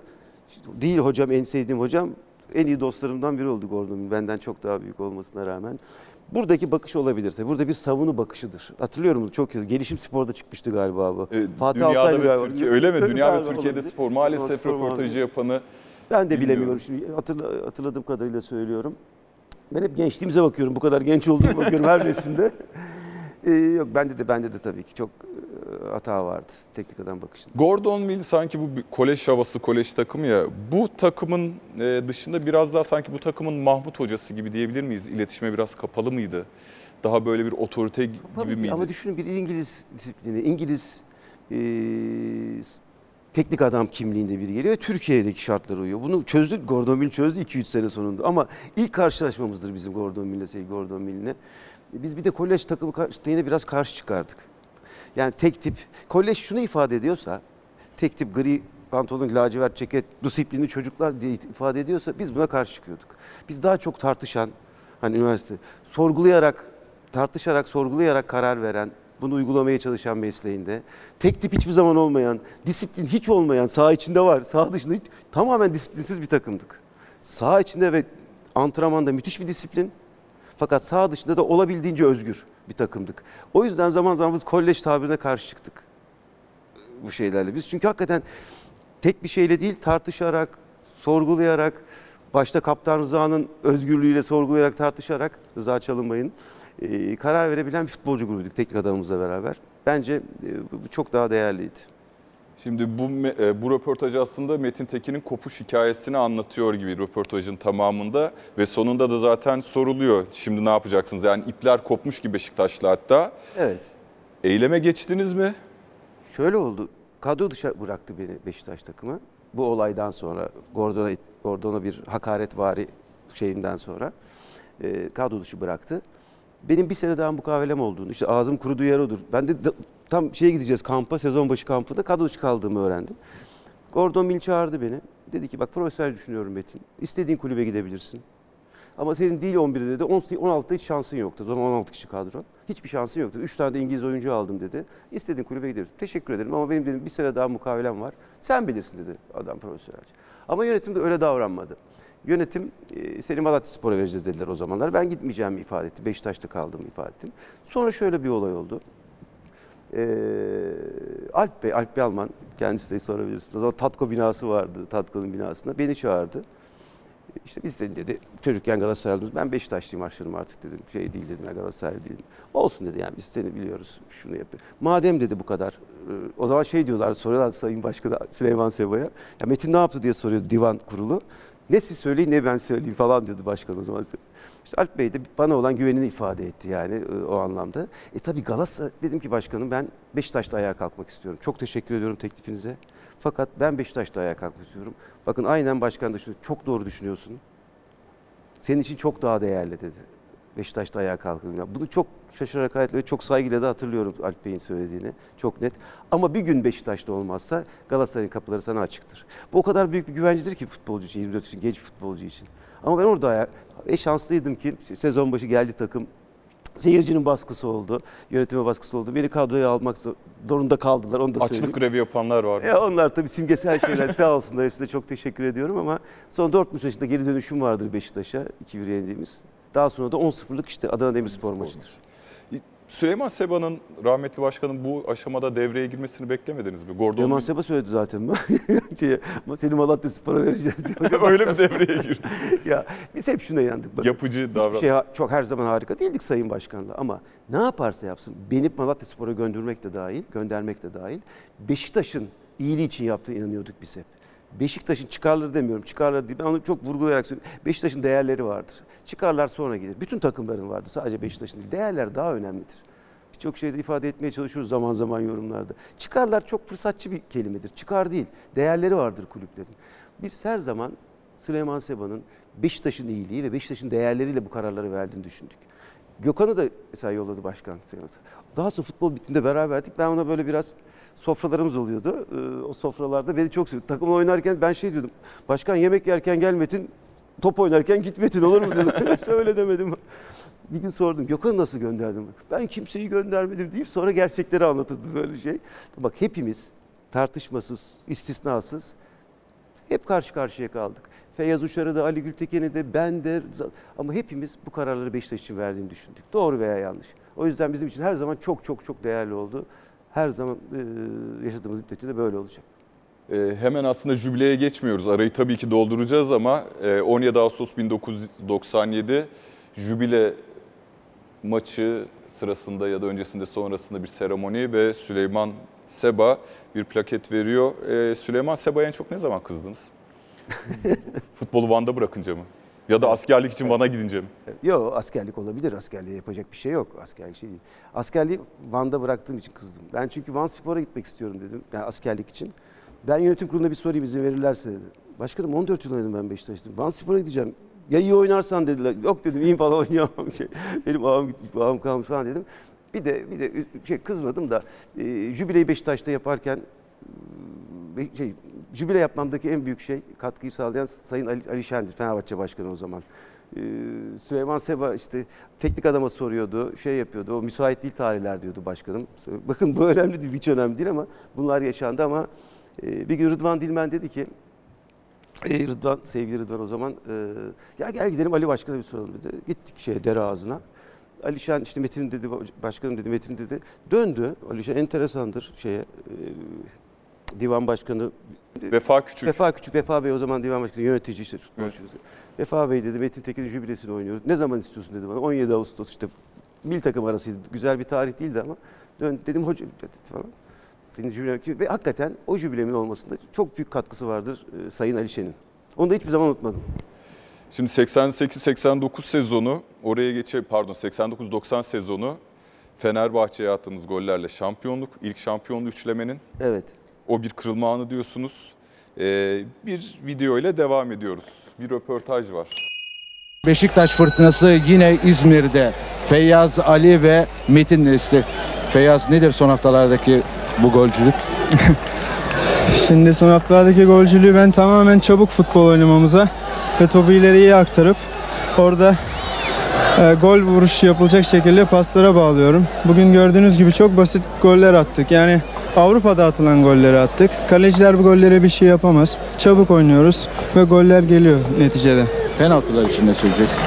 değil hocam en sevdiğim hocam en iyi dostlarımdan biri oldu Gordon. Benden çok daha büyük olmasına rağmen. Buradaki bakış olabilir tabii. Burada bir savunu bakışıdır. Hatırlıyorum çok iyi. Gelişim Spor'da çıkmıştı galiba bu. E, Fatih dünyada Altaylı ve galiba. Türkiye öyle mi? Tabii Dünya ve Türkiye'de olabilir. spor maalesef Spor röportajı yapanı Ben de Bilmiyorum. bilemiyorum şimdi hatırla, hatırladığım kadarıyla söylüyorum. Ben hep gençliğimize bakıyorum. Bu kadar genç olduğuma bakıyorum her resimde. <laughs> Ee, yok bende de bende de tabii ki çok hata vardı teknik adam bakışında. Gordon Mill sanki bu kolej havası, kolej takımı ya. Bu takımın e, dışında biraz daha sanki bu takımın Mahmut hocası gibi diyebilir miyiz? İletişime biraz kapalı mıydı? Daha böyle bir otorite gibi Tabii, miydi? Ama düşünün bir İngiliz disiplini, İngiliz e, teknik adam kimliğinde biri geliyor ve Türkiye'deki şartlara uyuyor. Bunu çözdü, Gordon Mill çözdü 2-3 sene sonunda. Ama ilk karşılaşmamızdır bizim Gordon Mill'le, sevgili Gordon Mill'le. Biz bir de kolej takımı yine biraz karşı çıkardık. Yani tek tip, kolej şunu ifade ediyorsa, tek tip gri pantolon, lacivert ceket, disiplinli çocuklar diye ifade ediyorsa biz buna karşı çıkıyorduk. Biz daha çok tartışan, hani üniversite, sorgulayarak, tartışarak, sorgulayarak karar veren, bunu uygulamaya çalışan mesleğinde, tek tip hiçbir zaman olmayan, disiplin hiç olmayan, saha içinde var, saha dışında hiç, tamamen disiplinsiz bir takımdık. Saha içinde ve antrenmanda müthiş bir disiplin, fakat saha dışında da olabildiğince özgür bir takımdık. O yüzden zaman zaman biz kolej tabirine karşı çıktık bu şeylerle. Biz çünkü hakikaten tek bir şeyle değil tartışarak, sorgulayarak, başta Kaptan Rıza'nın özgürlüğüyle sorgulayarak tartışarak Rıza Çalınbay'ın e, karar verebilen bir futbolcu grubuyduk teknik adamımızla beraber. Bence e, bu çok daha değerliydi. Şimdi bu e, bu röportaj aslında Metin Tekin'in kopuş hikayesini anlatıyor gibi röportajın tamamında ve sonunda da zaten soruluyor. Şimdi ne yapacaksınız? Yani ipler kopmuş gibi Beşiktaş'la hatta. Evet. Eyleme geçtiniz mi? Şöyle oldu. Kadro dışı bıraktı beni Beşiktaş takımı. Bu olaydan sonra Gordon'a Gordon'a bir hakaretvari şeyinden sonra e, kadro dışı bıraktı. Benim bir sene daha mukavelem olduğunu, işte ağzım kuruduğu yer odur. Ben de, tam şeye gideceğiz kampa, sezon başı kampında kadro dışı kaldığımı öğrendim. Gordon Mill çağırdı beni. Dedi ki bak profesyonel düşünüyorum Metin. İstediğin kulübe gidebilirsin. Ama senin değil 11'de dedi. 16'da hiç şansın yoktu. O zaman 16 kişi kadro. Hiçbir şansın yoktu. 3 tane de İngiliz oyuncu aldım dedi. İstediğin kulübe gideriz. Teşekkür ederim ama benim dedim bir sene daha mukavelem var. Sen bilirsin dedi adam profesyonelce. Ama yönetim de öyle davranmadı. Yönetim e, seni Malatya Spor'a vereceğiz dediler o zamanlar. Ben gitmeyeceğimi ifade etti. Beşiktaş'ta kaldığımı ifade ettim. Sonra şöyle bir olay oldu. Ee, Alp Bey, Alp Bey Alman, kendisi de sorabilirsiniz. O zaman Tatko binası vardı, Tatko'nun binasında. Beni çağırdı. İşte biz de dedi çocukken Galatasaraylıyız. Ben Beşiktaşlıyım başlarım artık dedim. Şey değil dedim ya Galatasaraylı değilim. Olsun dedi yani biz seni biliyoruz şunu yapıyor. Madem dedi bu kadar. e, O zaman şey diyorlar soruyorlar Sayın Başkanı Süleyman Seba'ya. Ya Metin ne yaptı diye soruyor divan kurulu. Ne siz söyleyin ne ben söyleyeyim falan diyordu başkan o zaman. İşte Alp Bey de bana olan güvenini ifade etti yani e, o anlamda. E tabii Galatasaray dedim ki başkanım ben Beşiktaş'ta ayağa kalkmak istiyorum. Çok teşekkür ediyorum teklifinize. Fakat ben Beşiktaş'ta ayağa kalkmak istiyorum. Bakın aynen başkan da şunu çok doğru düşünüyorsun. Senin için çok daha değerli dedi. Beşiktaş'ta ayağa kalkın. Bunu çok şaşırarak hayatla ve çok saygıyla da hatırlıyorum Alp Bey'in söylediğini. Çok net. Ama bir gün Beşiktaş'ta olmazsa Galatasaray'ın kapıları sana açıktır. Bu o kadar büyük bir güvencedir ki futbolcu için, 24 için, genç futbolcu için. Ama ben orada ayağa, ve şanslıydım ki sezon başı geldi takım. Seyircinin baskısı oldu, yönetime baskısı oldu. Beni kadroya almak zorunda kaldılar, onu da söyleyeyim. Açlık grevi yapanlar var. Ya onlar tabii simgesel şeyler sağ olsunlar. Hepsine çok teşekkür ediyorum ama son Dortmund maçında geri dönüşüm vardır Beşiktaş'a 2-1 yendiğimiz. Daha sonra da 10-0'lık işte Adana Demirspor maçıdır. Süleyman Seba'nın rahmetli başkanın bu aşamada devreye girmesini beklemediniz mi? Gordon Yaman Seba söyledi zaten. <laughs> Şeye, seni Malatya Spor'a vereceğiz diye. <laughs> Öyle mi başkan- devreye girdi? <laughs> ya biz hep şuna inandık. Bakın. Yapıcı davran. şey çok her zaman harika değildik Sayın Başkan'la ama ne yaparsa yapsın beni Malatya Spor'a göndermek de dahil, göndermek de dahil Beşiktaş'ın iyiliği için yaptığı inanıyorduk biz hep. Beşiktaş'ın çıkarları demiyorum, çıkarları değil. Ben onu çok vurgulayarak söylüyorum. Beşiktaş'ın değerleri vardır. Çıkarlar sonra gelir. Bütün takımların vardır. Sadece Beşiktaş'ın değil. Değerler daha önemlidir. Birçok şeyde ifade etmeye çalışıyoruz zaman zaman yorumlarda. Çıkarlar çok fırsatçı bir kelimedir. Çıkar değil. Değerleri vardır kulüplerin. Biz her zaman Süleyman Seba'nın Beşiktaş'ın iyiliği ve Beşiktaş'ın değerleriyle bu kararları verdiğini düşündük. Gökhan'ı da mesela yolladı başkan. Daha sonra futbol bittiğinde beraberdik. Ben ona böyle biraz sofralarımız oluyordu. Ee, o sofralarda beni çok seviyordu. Takımla oynarken ben şey diyordum. Başkan yemek yerken gel Metin, top oynarken git Metin olur mu dedim. <laughs> Öyle demedim. Bir gün sordum Gökhan'ı nasıl gönderdim? Ben kimseyi göndermedim deyip sonra gerçekleri anlatırdı böyle şey. Bak hepimiz tartışmasız, istisnasız hep karşı karşıya kaldık. Feyyaz Uçar'ı da, Ali Gültekin'i de, ben de ama hepimiz bu kararları Beşiktaş için verdiğini düşündük. Doğru veya yanlış. O yüzden bizim için her zaman çok çok çok değerli oldu. Her zaman e, yaşadığımız müddetçe de böyle olacak. Ee, hemen aslında jübileye geçmiyoruz. Arayı tabii ki dolduracağız ama e, 17 Ağustos 1997 jübile maçı sırasında ya da öncesinde sonrasında bir seremoni ve Süleyman Seba bir plaket veriyor. Ee, Süleyman Seba'ya en çok ne zaman kızdınız? <laughs> Futbolu Van'da bırakınca mı? Ya da askerlik için Van'a gidince mi? Yok askerlik olabilir. Askerliğe yapacak bir şey yok. Askerlik şey değil. Askerliği Van'da bıraktığım için kızdım. Ben çünkü Van Spor'a gitmek istiyorum dedim. Yani askerlik için. Ben yönetim kuruluna bir sorayım izin verirlerse dedi. Başkanım 14 yıl oynadım ben Beşiktaş'ta. Van Spor'a gideceğim. Ya iyi oynarsan dediler. Yok dedim iyiyim falan <laughs> oynayamam. Benim ağım gitmiş, ağım kalmış falan dedim. Bir de bir de şey kızmadım da e, jübileyi Beşiktaş'ta yaparken e, şey jübile yapmamdaki en büyük şey katkıyı sağlayan Sayın Ali, Ali Şen'dir. Fenerbahçe Başkanı o zaman. Ee, Süleyman Seba işte teknik adama soruyordu, şey yapıyordu. O müsait değil tarihler diyordu başkanım. Bakın bu <laughs> önemli değil, hiç önemli değil ama bunlar yaşandı ama e, bir gün Rıdvan Dilmen dedi ki Ey Rıdvan, sevgili Rıdvan o zaman e, ya gel gidelim Ali Başkan'a bir soralım dedi. Gittik şeye dere ağzına. Alişan işte Metin dedi, başkanım dedi, Metin dedi. Döndü. Alişan enteresandır şeye e, divan başkanı Vefa Küçük. Vefa Küçük, Vefa Bey o zaman divan başkanı yöneticidir. Evet. Vefa Bey dedi Metin Tekin'in jübilesini oynuyoruz. Ne zaman istiyorsun dedi bana. 17 Ağustos işte mil takım arasıydı. Güzel bir tarih değildi ama. Dön dedim hoca dedi falan. Senin jübilen ve hakikaten o jübilemin olmasında çok büyük katkısı vardır e, Sayın Alişen'in. Onu da hiçbir zaman unutmadım. Şimdi 88-89 sezonu oraya geçe pardon 89-90 sezonu Fenerbahçe'ye attığınız gollerle şampiyonluk. ilk şampiyonluğu üçlemenin. Evet. O bir kırılma anı diyorsunuz. Ee, bir video ile devam ediyoruz. Bir röportaj var. Beşiktaş fırtınası yine İzmir'de. Feyyaz Ali ve Metin Nesli. Feyyaz nedir son haftalardaki bu golcülük? <laughs> Şimdi son haftalardaki golcülüğü ben tamamen çabuk futbol oynamamıza ve topu ileriye aktarıp orada e, gol vuruşu yapılacak şekilde paslara bağlıyorum. Bugün gördüğünüz gibi çok basit goller attık. Yani Avrupa'da atılan golleri attık. Kaleciler bu gollere bir şey yapamaz. Çabuk oynuyoruz ve goller geliyor neticede. Penaltılar için ne söyleyeceksin?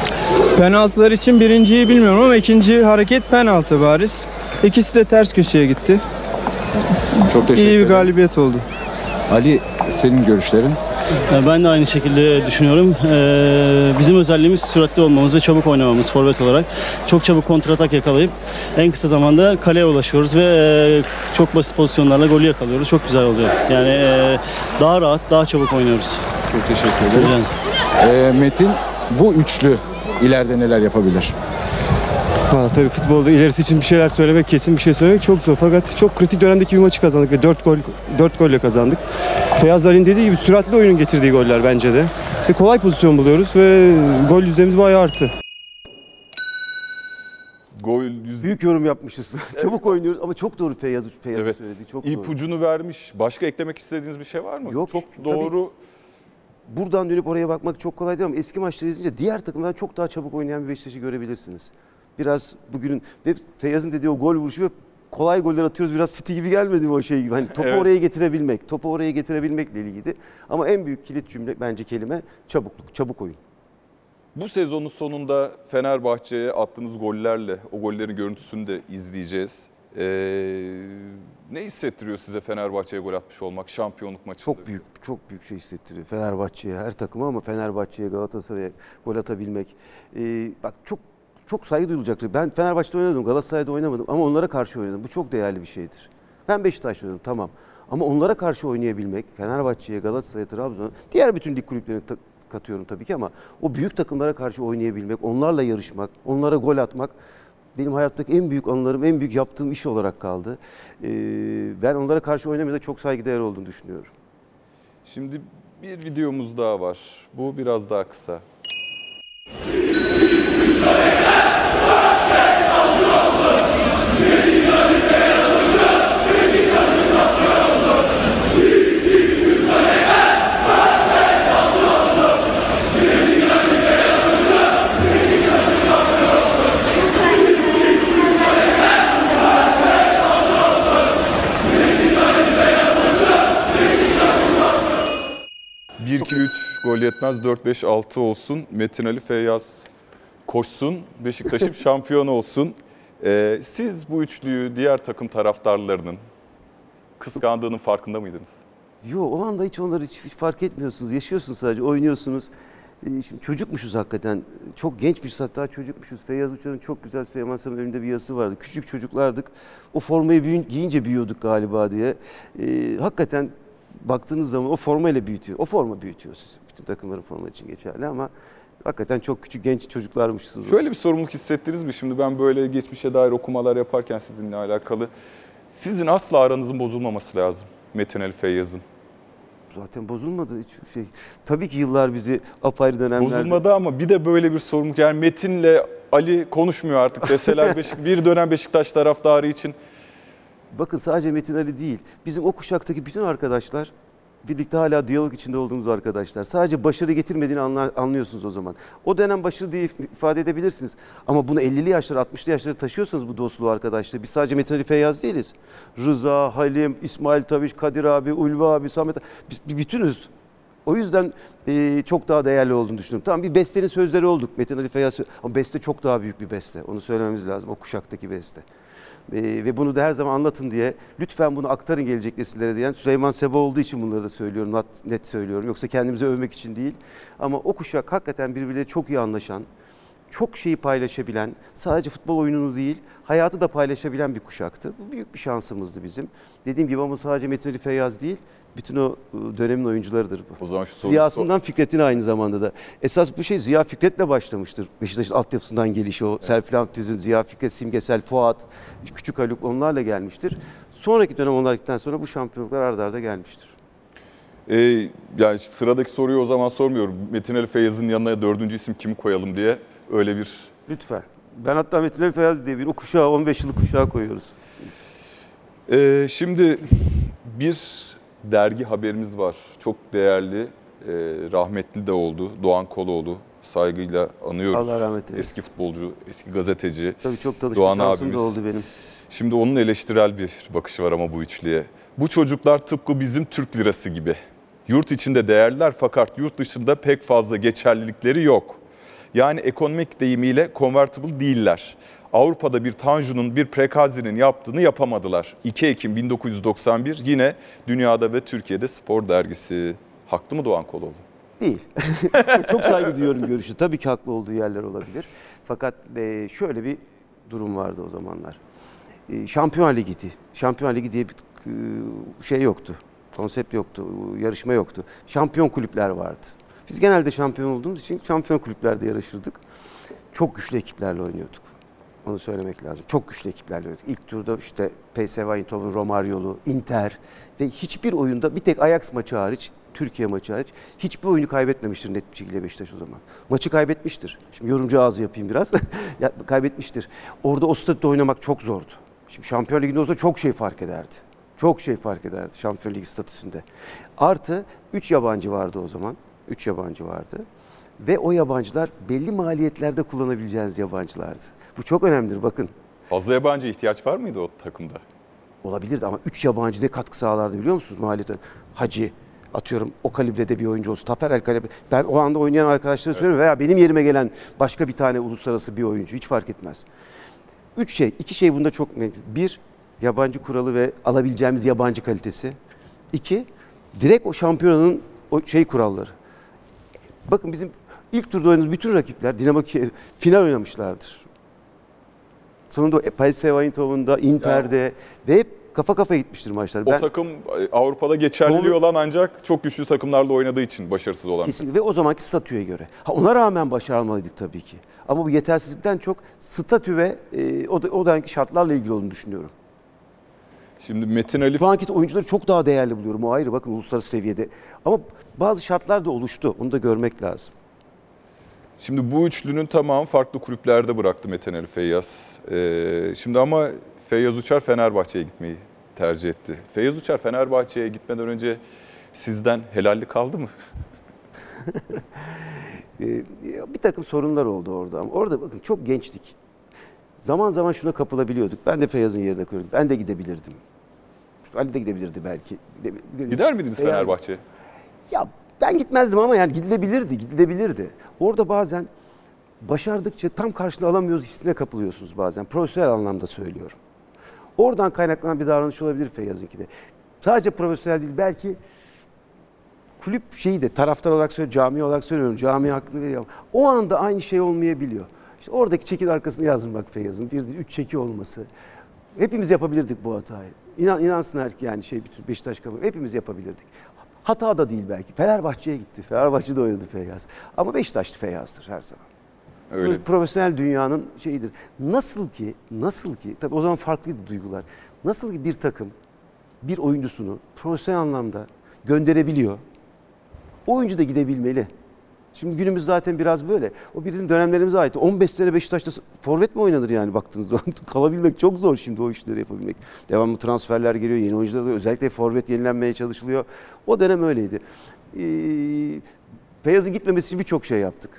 Penaltılar için birinciyi bilmiyorum ama ikinci hareket penaltı bariz. İkisi de ters köşeye gitti. Çok teşekkür İyi bir ederim. galibiyet oldu. Ali senin görüşlerin? Ya Ben de aynı şekilde düşünüyorum. Ee, bizim özelliğimiz süratli olmamız ve çabuk oynamamız forvet olarak. Çok çabuk kontratak yakalayıp en kısa zamanda kaleye ulaşıyoruz ve e, çok basit pozisyonlarla golü yakalıyoruz. Çok güzel oluyor. Yani e, daha rahat, daha çabuk oynuyoruz. Çok teşekkür ederim. Ee, Metin bu üçlü ileride neler yapabilir? Valla tabii futbolda ilerisi için bir şeyler söylemek, kesin bir şey söylemek çok zor. Fakat çok kritik dönemdeki bir maçı kazandık ve 4 gol 4 golle kazandık. Feyyaz Ali'nin dediği gibi süratli oyunun getirdiği goller bence de. Ve kolay pozisyon buluyoruz ve gol yüzdemiz bayağı arttı. Gol yüz... Büyük yorum yapmışız. <laughs> Çabuk oynuyoruz ama çok doğru Feyyaz, Feyyaz Evet. söyledi. Çok doğru. ipucunu vermiş. Başka eklemek istediğiniz bir şey var mı? Yok, Çok tabii. doğru. buradan dönüp oraya bakmak çok kolay değil ama eski maçları izleyince diğer takımlar çok daha çabuk oynayan bir Beşiktaş'ı görebilirsiniz. Biraz bugünün ve Feyyaz'ın dediği o gol vuruşu ve kolay goller atıyoruz biraz City gibi gelmedi mi o şey gibi. Hani topu Evet. oraya getirebilmek, topu oraya getirebilmekle ilgili. Ama en büyük kilit cümle bence kelime çabukluk, çabuk oyun. Bu sezonun sonunda Fenerbahçe'ye attığınız gollerle o gollerin görüntüsünü de izleyeceğiz. Ee, ne hissettiriyor size Fenerbahçe'ye gol atmış olmak şampiyonluk maçında? Çok büyük, çok büyük şey hissettiriyor Fenerbahçe'ye, her takıma ama Fenerbahçe'ye, Galatasaray'a gol atabilmek. Ee, bak çok çok saygı duyulacak. Ben Fenerbahçe'de oynadım, Galatasaray'da oynamadım ama onlara karşı oynadım. Bu çok değerli bir şeydir. Ben Beşiktaş'ta oynadım tamam. Ama onlara karşı oynayabilmek, Fenerbahçe'ye, Galatasaray'a, Trabzon'a, diğer bütün lig kulüplerine ta- katıyorum tabii ki ama o büyük takımlara karşı oynayabilmek, onlarla yarışmak, onlara gol atmak benim hayattaki en büyük anılarım, en büyük yaptığım iş olarak kaldı. Ee, ben onlara karşı oynamaya da çok saygıdeğer olduğunu düşünüyorum. Şimdi bir videomuz daha var. Bu biraz daha kısa. 2-3 gol yetmez 4-5-6 olsun. Metin Ali Feyyaz koşsun. Beşiktaş'ım <laughs> şampiyon olsun. Ee, siz bu üçlüyü diğer takım taraftarlarının kıskandığının farkında mıydınız? Yo o anda hiç onları hiç, hiç fark etmiyorsunuz. Yaşıyorsunuz sadece, oynuyorsunuz. Ee, Şimdi çocukmuşuz hakikaten. Çok gençmişiz hatta çocukmuşuz. Feyyaz Uçar'ın çok güzel Süleyman Sam'ın önünde bir yazısı vardı. Küçük çocuklardık. O formayı büyün, giyince büyüyorduk galiba diye. Ee, hakikaten baktığınız zaman o formayla büyütüyor. O forma büyütüyor sizi. Bütün takımların forma için geçerli ama hakikaten çok küçük genç çocuklarmışsınız. Şöyle bir sorumluluk hissettiniz mi? Şimdi ben böyle geçmişe dair okumalar yaparken sizinle alakalı. Sizin asla aranızın bozulmaması lazım Metin Ali Feyyaz'ın. Zaten bozulmadı hiç şey. Tabii ki yıllar bizi apayrı dönemlerde... Bozulmadı ama bir de böyle bir sorumluluk. Yani Metin'le Ali konuşmuyor artık deseler <laughs> Beşik, bir dönem Beşiktaş taraftarı için. Bakın sadece Metin Ali değil. Bizim o kuşaktaki bütün arkadaşlar birlikte hala diyalog içinde olduğumuz arkadaşlar. Sadece başarı getirmediğini anlar, anlıyorsunuz o zaman. O dönem başarı diye ifade edebilirsiniz. Ama bunu 50'li yaşlara, 60'lı yaşlara taşıyorsanız bu dostluğu arkadaşlar. Biz sadece Metin Ali Feyyaz değiliz. Rıza, Halim, İsmail Taviş, Kadir abi, Ulvi abi, Samet abi. Biz bütünüz. O yüzden e, çok daha değerli olduğunu düşünüyorum. Tamam bir bestenin sözleri olduk. Metin Ali Feyyaz ama beste çok daha büyük bir beste. Onu söylememiz lazım. O kuşaktaki beste. E, ve bunu da her zaman anlatın diye lütfen bunu aktarın gelecek nesillere diyen Süleyman Seba olduğu için bunları da söylüyorum. Net, söylüyorum. Yoksa kendimizi övmek için değil. Ama o kuşak hakikaten birbirleriyle çok iyi anlaşan, çok şeyi paylaşabilen, sadece futbol oyununu değil, hayatı da paylaşabilen bir kuşaktı. Bu büyük bir şansımızdı bizim. Dediğim gibi ama sadece Metin Ali Feyyaz değil, bütün o ıı, dönemin oyuncularıdır bu. O zaman şu soru Ziya'sından Fikret'in aynı zamanda da. Esas bu şey Ziya Fikret'le başlamıştır. Beşiktaş'ın altyapısından gelişi o. Serpil Hamdüz'ün, Ziya Fikret, Simgesel, Fuat, Küçük Haluk onlarla gelmiştir. Sonraki dönem onlar gittikten sonra bu şampiyonluklar ardarda arda gelmiştir. Ee, yani sıradaki soruyu o zaman sormuyorum. Metin Ali Feyyaz'ın yanına dördüncü isim kimi koyalım diye öyle bir... Lütfen. Ben hatta Metin Feyyaz diye bir o kuşağı 15 yıllık kuşağı koyuyoruz. Ee, şimdi bir dergi haberimiz var. Çok değerli, e, rahmetli de oldu. Doğan Koloğlu. Saygıyla anıyoruz. Allah rahmet eylesin. Eski futbolcu, eski gazeteci. Tabii çok tanışma Doğan şansım abimiz. da oldu benim. Şimdi onun eleştirel bir bakışı var ama bu üçlüye. Bu çocuklar tıpkı bizim Türk lirası gibi. Yurt içinde değerliler fakat yurt dışında pek fazla geçerlilikleri yok. Yani ekonomik deyimiyle convertible değiller. Avrupa'da bir Tanju'nun, bir Prekazi'nin yaptığını yapamadılar. 2 Ekim 1991 yine dünyada ve Türkiye'de spor dergisi. Haklı mı Doğan Koloğlu? Değil. <laughs> Çok saygı duyuyorum görüşü. Tabii ki haklı olduğu yerler olabilir. Fakat e, şöyle bir durum vardı o zamanlar. E, Şampiyon Ligi'di. Şampiyon Ligi diye bir e, şey yoktu. Konsept yoktu, yarışma yoktu. Şampiyon kulüpler vardı. Biz genelde şampiyon olduğumuz için şampiyon kulüplerde yarışırdık. Çok güçlü ekiplerle oynuyorduk. Onu söylemek lazım. Çok güçlü ekiplerle oynadık. İlk turda işte PSV Eindhoven, Romaryolu, Inter ve hiçbir oyunda bir tek Ajax maçı hariç, Türkiye maçı hariç hiçbir oyunu kaybetmemiştir net bir şekilde Beşiktaş o zaman. Maçı kaybetmiştir. Şimdi yorumcu ağzı yapayım biraz. <laughs> kaybetmiştir. Orada o statta oynamak çok zordu. Şimdi Şampiyon Ligi'nde olsa çok şey fark ederdi. Çok şey fark ederdi Şampiyon Ligi statüsünde. Artı 3 yabancı vardı o zaman. 3 yabancı vardı. Ve o yabancılar belli maliyetlerde kullanabileceğiniz yabancılardı. Bu çok önemlidir bakın. Fazla yabancı ihtiyaç var mıydı o takımda? Olabilirdi ama 3 yabancı ne katkı sağlardı biliyor musunuz maliyete? Hacı atıyorum o kalibrede bir oyuncu olsun. Tafer El kalibre. Ben o anda oynayan arkadaşlara söylüyorum veya benim yerime gelen başka bir tane uluslararası bir oyuncu hiç fark etmez. Üç şey, iki şey bunda çok net. Bir, yabancı kuralı ve alabileceğimiz yabancı kalitesi. İki, direkt o şampiyonanın o şey kuralları. Bakın bizim ilk turda oynadığımız bütün rakipler Dinamo Kiev final oynamışlardır. Sonunda PSV Eindhoven'da, Inter'de ve hep kafa kafaya gitmiştir maçlar. O takım e, Avrupa'da Doğru. olan ancak çok güçlü takımlarla oynadığı için başarısız olan. Kesinlikle ve o zamanki statüye göre. Ha ona rağmen başarmalıydık tabii ki. Ama bu yetersizlikten çok statü ve e, o, da, o dönemki şartlarla ilgili olduğunu düşünüyorum. Şimdi Metin Ali Şu anki oyuncuları çok daha değerli buluyorum. O ayrı bakın uluslararası seviyede. Ama bazı şartlar da oluştu. Onu da görmek lazım. Şimdi bu üçlünün tamamı farklı kulüplerde bıraktı Metin Ali Feyyaz. Ee, şimdi ama Feyyaz Uçar Fenerbahçe'ye gitmeyi tercih etti. Feyyaz Uçar Fenerbahçe'ye gitmeden önce sizden helallik kaldı mı? <laughs> Ee, bir takım sorunlar oldu orada ama orada bakın çok gençtik. Zaman zaman şuna kapılabiliyorduk. Ben de Feyyaz'ın yerine koyuyordum. Ben de gidebilirdim. Ali de gidebilirdi belki. Gide- gidebilirdi. Gider miydiniz Feyyaz- Fenerbahçe'ye? Ya ben gitmezdim ama yani gidilebilirdi, gidilebilirdi. Orada bazen başardıkça tam karşılığı alamıyoruz hissine kapılıyorsunuz bazen. Profesyonel anlamda söylüyorum. Oradan kaynaklanan bir davranış olabilir Feyyaz'ınki de. Sadece profesyonel değil belki kulüp şeyi de taraftar olarak söylüyorum, cami olarak söylüyorum. Cami hakkını veriyorum. O anda aynı şey olmayabiliyor. İşte oradaki çekin arkasını yazdım bak Feyyaz'ın. Bir üç çeki olması. Hepimiz yapabilirdik bu hatayı. İnan, inansınlar ki yani şey bütün Beşiktaş kamuoyu hepimiz yapabilirdik. Hata da değil belki. Fenerbahçe'ye gitti. Fenerbahçe'de oynadı Feyyaz. Ama Beşiktaşlı Feyyaz'dır her zaman. Öyle. Profesyonel dünyanın şeyidir. Nasıl ki, nasıl ki, tabii o zaman farklıydı duygular. Nasıl ki bir takım bir oyuncusunu profesyonel anlamda gönderebiliyor. O oyuncu da gidebilmeli. Şimdi günümüz zaten biraz böyle. O bizim dönemlerimize ait. 15 sene Beşiktaş'ta forvet mi oynanır yani baktığınız zaman? <laughs> Kalabilmek çok zor şimdi o işleri yapabilmek. Devamlı transferler geliyor, yeni oyuncular da özellikle forvet yenilenmeye çalışılıyor. O dönem öyleydi. Ee, Beyaz'ın gitmemesi için birçok şey yaptık.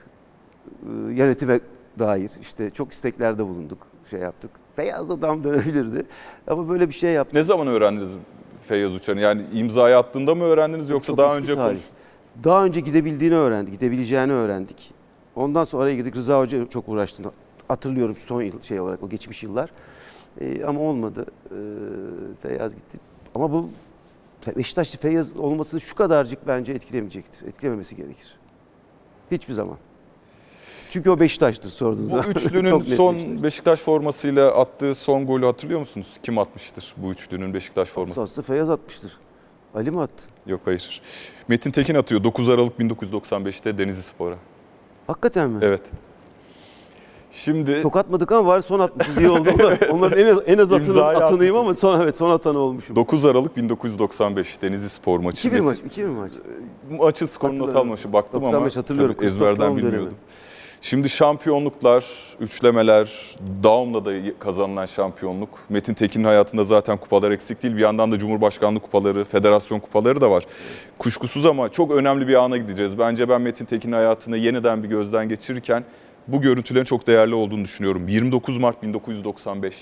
Ee, yönetime dair işte çok isteklerde bulunduk, şey yaptık. Feyyaz da tam dönebilirdi. Ama böyle bir şey yaptık. Ne zaman öğrendiniz Feyyaz Uçar'ın? Yani imzayı attığında mı öğrendiniz yoksa Çok daha önce tarih. konuş... Daha önce gidebildiğini öğrendik, gidebileceğini öğrendik. Ondan sonra araya girdik. Rıza Hoca çok uğraştı. Hatırlıyorum son yıl şey olarak o geçmiş yıllar. Ee, ama olmadı. Ee, Feyyaz gitti. Ama bu Beşiktaşlı Feyyaz olması şu kadarcık bence etkilemeyecektir. Etkilememesi gerekir. Hiçbir zaman. Çünkü o Beşiktaş'tır sorduğunuz Bu <laughs> üçlünün son Beşiktaş. Beşiktaş formasıyla attığı son golü hatırlıyor musunuz? Kim atmıştır bu üçlünün Beşiktaş forması? Aslında Feyyaz atmıştır. Ali mi attı? Yok hayır. Metin Tekin atıyor 9 Aralık 1995'te Denizli Spor'a. Hakikaten mi? Evet. Şimdi Çok atmadık ama var son atmışız iyi oldu. <laughs> Onlar, Onların en az, en az atanı, İmzayı atanıyım ama son evet son atanı olmuşum. 9 Aralık 1995 Denizli Spor maçı. 2-1 Metin- maç, 2-1 maç. Maçın skorunu not Hatırlıyorum. almaşı baktım 95 ama hatırlıyorum. tabii Christoph ezberden Daum dönemi. bilmiyordum. Şimdi şampiyonluklar, üçlemeler, Daum'la da kazanılan şampiyonluk. Metin Tekin'in hayatında zaten kupalar eksik değil. Bir yandan da Cumhurbaşkanlığı kupaları, federasyon kupaları da var. Kuşkusuz ama çok önemli bir ana gideceğiz. Bence ben Metin Tekin'in hayatını yeniden bir gözden geçirirken bu görüntülerin çok değerli olduğunu düşünüyorum. 29 Mart 1995.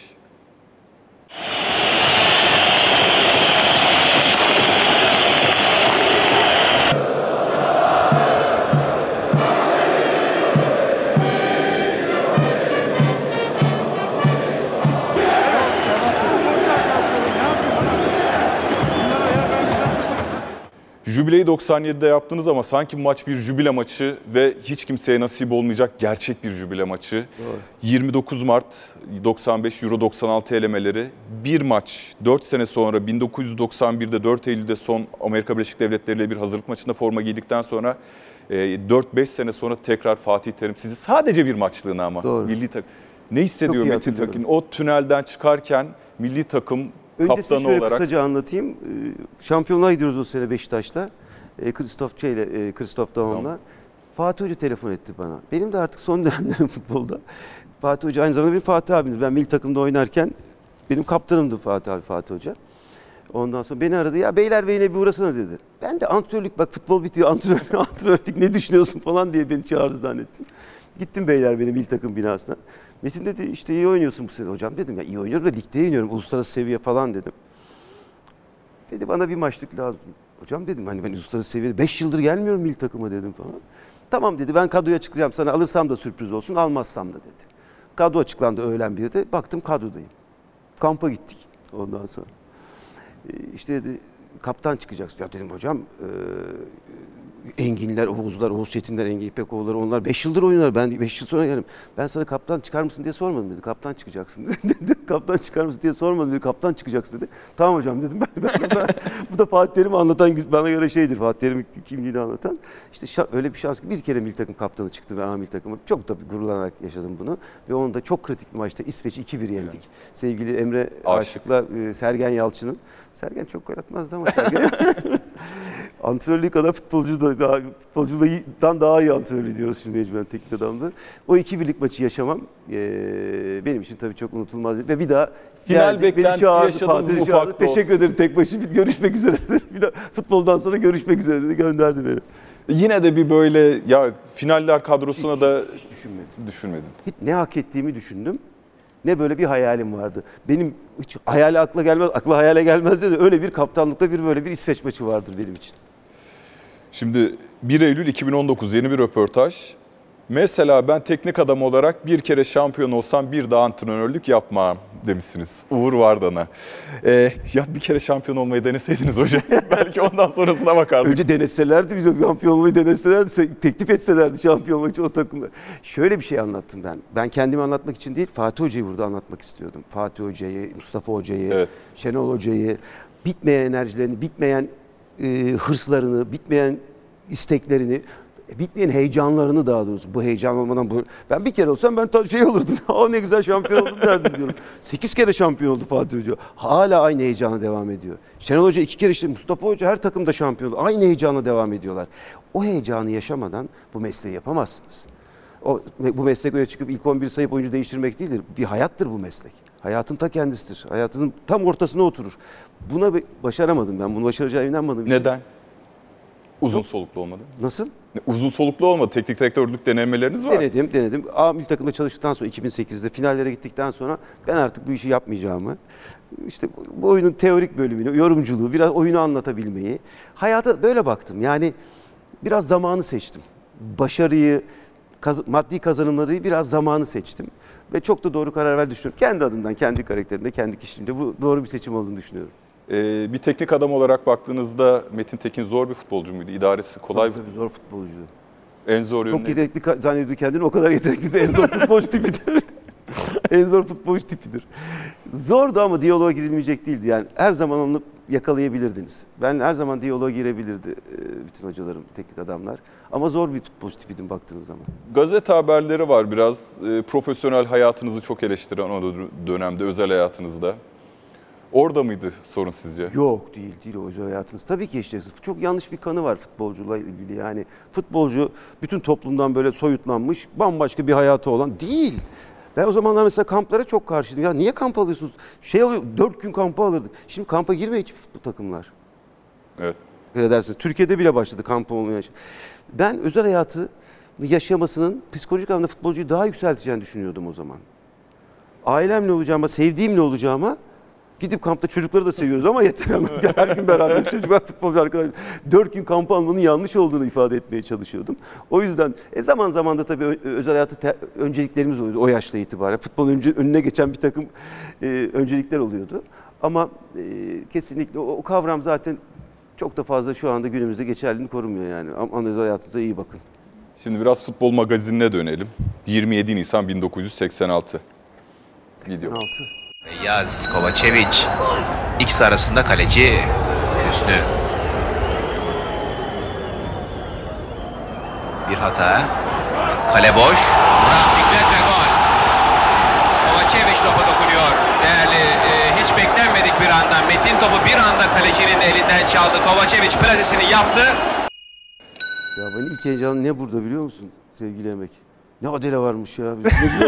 Jübileyi 97'de yaptınız ama sanki maç bir jübile maçı ve hiç kimseye nasip olmayacak gerçek bir jübile maçı. 29 Mart 95 Euro 96 elemeleri. Bir maç 4 sene sonra 1991'de 4 Eylül'de son Amerika Birleşik Devletleri ile bir hazırlık maçında forma giydikten sonra e, 4-5 sene sonra tekrar Fatih Terim sizi sadece bir maçlığına ama Doğru. milli takım. Ne hissediyor Metin. Tekin? O tünelden çıkarken milli takım Öncesini şöyle olarak kısaca anlatayım. Ee, Şampiyonluğa gidiyoruz o sene Beşiktaş'la. Ee, Christoph Çey'le, e, Christoph Daum'la. Tamam. Fatih Hoca telefon etti bana. Benim de artık son <laughs> dönemlerim futbolda. Fatih Hoca aynı zamanda benim Fatih abimdi. Ben milli takımda oynarken benim kaptanımdı Fatih abi, Fatih Hoca. Ondan sonra beni aradı. Ya Beylerbeyi'ne bir uğrasana dedi. Ben de antrenörlük bak futbol bitiyor <laughs> antrenörlük, antrenörlük ne düşünüyorsun falan diye beni çağırdı zannettim. Gittim Beylerbeyi milli takım binasına. Metin dedi işte iyi oynuyorsun bu sene hocam dedim. Ya iyi oynuyorum da ligde oynuyorum uluslararası seviye falan dedim. Dedi bana bir maçlık lazım. Hocam dedim hani ben uluslararası seviyede 5 yıldır gelmiyorum milli takıma dedim falan. Tamam dedi ben kadroya çıkacağım sana alırsam da sürpriz olsun almazsam da dedi. Kadro açıklandı öğlen bir de baktım kadrodayım. Kampa gittik ondan sonra. Ee, İşte dedi kaptan çıkacaksın. Ya dedim hocam Enginler, Oğuzlar, Oğuz Çetinler, Engin İpekoğullar onlar 5 yıldır oynuyorlar. Ben 5 yıl sonra geldim. Ben sana kaptan çıkar mısın diye sormadım dedi. Kaptan çıkacaksın <laughs> dedi. kaptan çıkar mısın diye sormadım dedi. Kaptan çıkacaksın dedi. Tamam hocam dedim. <laughs> Ben, ben zaman- bu da Fatih Terim'i anlatan bana göre şeydir. Fatih Terim'in kimliğini anlatan. İşte şa- öyle bir şans ki bir kere milli takım kaptanı çıktı ben milli takıma. Çok tabii gururlanarak yaşadım bunu. Ve onu da çok kritik bir maçta İsveç 2-1 yendik. Sevgili Emre Aşık. Aşık'la e, Sergen Yalçın'ın. Sergen çok gol atmazdı ama Sergen <laughs> antrenörlüğü kadar futbolcu da daha futbolcudan daha iyi antrenör ediyoruz şimdi mecburen teknik adamda. O iki birlik maçı yaşamam eee, benim için tabii çok unutulmaz ve bir daha Final geldi, beklentisi çağırdı, Fatih çağırdı. Teşekkür ederim tek başına bir görüşmek üzere dedi. Bir daha futboldan sonra görüşmek üzere dedi gönderdi beni. Yine de bir böyle ya finaller kadrosuna da Hiç düşünmedim. düşünmedim. Hiç ne hak ettiğimi düşündüm. Ne böyle bir hayalim vardı. Benim hiç hayali akla gelmez, akla hayale gelmez dedi. Öyle bir kaptanlıkta bir böyle bir İsveç maçı vardır benim için. Şimdi 1 Eylül 2019 yeni bir röportaj. Mesela ben teknik adam olarak bir kere şampiyon olsam bir daha antrenörlük yapmam demişsiniz Uğur Vardan'a. Ee, ya bir kere şampiyon olmayı deneseydiniz hocam <laughs> belki ondan sonrasına bakardık. Önce denetselerdi bize şampiyon olmayı deneselerdi, se- teklif etselerdi şampiyon olmak için o takımda. Şöyle bir şey anlattım ben. Ben kendimi anlatmak için değil, Fatih Hoca'yı burada anlatmak istiyordum. Fatih Hoca'yı, Mustafa Hoca'yı, Evet. Şenol Hoca'yı, bitmeyen enerjilerini, bitmeyen e, hırslarını, bitmeyen isteklerini, e, bitmeyen heyecanlarını daha doğrusu. Bu heyecan olmadan bu. Ben bir kere olsam ben ta- şey olurdum. <laughs> Aa ne güzel şampiyon oldum derdim diyorum. Sekiz kere şampiyon oldu Fatih Hoca. Hala aynı heyecana devam ediyor. Şenol Hoca iki kere işte Mustafa Hoca her takımda şampiyon oldu. Aynı heyecana devam ediyorlar. O heyecanı yaşamadan bu mesleği yapamazsınız. O, bu meslek öyle çıkıp ilk 11 sayıp oyuncu değiştirmek değildir. Bir hayattır bu meslek. Hayatın ta kendisidir. Hayatınızın tam ortasına oturur. Buna başaramadım ben. Bunu başaracağına inanmadım. Neden? Uzun soluklu olmadı. Nasıl? Uzun soluklu olmadı. Teknik direktörlük denemeleriniz var. Denedim, denedim. A milli takımda çalıştıktan sonra 2008'de finallere gittikten sonra ben artık bu işi yapmayacağımı, işte bu oyunun teorik bölümünü, yorumculuğu, biraz oyunu anlatabilmeyi, hayata böyle baktım. Yani biraz zamanı seçtim. Başarıyı, kaz- maddi kazanımları biraz zamanı seçtim. Ve çok da doğru karar verdiğini düşünüyorum. Kendi adımdan, kendi karakterimde, kendi kişiliğimde bu doğru bir seçim olduğunu düşünüyorum. Ee, bir teknik adam olarak baktığınızda Metin Tekin zor bir futbolcu muydu? İdaresi kolay Tabii, tabii zor futbolcuydu. En zor yönü. Çok yetenekli ka- zannediyor kendini o kadar yetenekli de en zor futbolcu tipidir. <laughs> en zor futbolcu tipidir. Zordu ama diyaloğa girilmeyecek değildi. Yani her zaman onu yakalayabilirdiniz. Ben her zaman diyaloğa girebilirdi e, bütün hocalarım, teknik adamlar. Ama zor bir futbolcu tipiydim baktığınız zaman. Gazete haberleri var biraz. Ee, profesyonel hayatınızı çok eleştiren o dönemde, özel hayatınızda. Orada mıydı sorun sizce? Yok değil değil o özel hayatınız. Tabii ki işte çok yanlış bir kanı var futbolcuyla ilgili. Yani futbolcu bütün toplumdan böyle soyutlanmış, bambaşka bir hayatı olan değil. Ben o zamanlar mesela kamplara çok karşıydım. Ya niye kamp alıyorsunuz? Şey alıyor, dört gün kampa alırdık. Şimdi kampa girmiyor hiç futbol takımlar. Evet. Dikkat edersiniz. Türkiye'de bile başladı kamp olmayan şey. Ben özel hayatı yaşamasının psikolojik anlamda futbolcuyu daha yükselteceğini düşünüyordum o zaman. Ailemle olacağıma, sevdiğimle olacağıma gidip kampta çocukları da seviyoruz ama yeter ama her gün beraber <laughs> çocuklar futbolcu arkadaşlar. Dört gün kamp almanın yanlış olduğunu ifade etmeye çalışıyordum. O yüzden e zaman zaman da tabii özel hayatı te- önceliklerimiz oluyordu o yaşta itibaren. Futbolun önce, önüne geçen bir takım e, öncelikler oluyordu. Ama e, kesinlikle o, o kavram zaten çok da fazla şu anda günümüzde geçerliliğini korumuyor yani. Ama özel hayatınıza iyi bakın. Şimdi biraz futbol magazinine dönelim. 27 Nisan 1986. Video. 86. Feyyaz Kovacevic. X arasında kaleci Hüsnü. Bir hata. Kale boş. Murat Fikret ve gol. Kovacevic topa dokunuyor. Değerli e, hiç beklenmedik bir anda. Metin topu bir anda kalecinin elinden çaldı. Kovacevic plasesini yaptı. Ya ben ilk heyecanım ne burada biliyor musun sevgili Emek? Ne adele varmış ya. Biz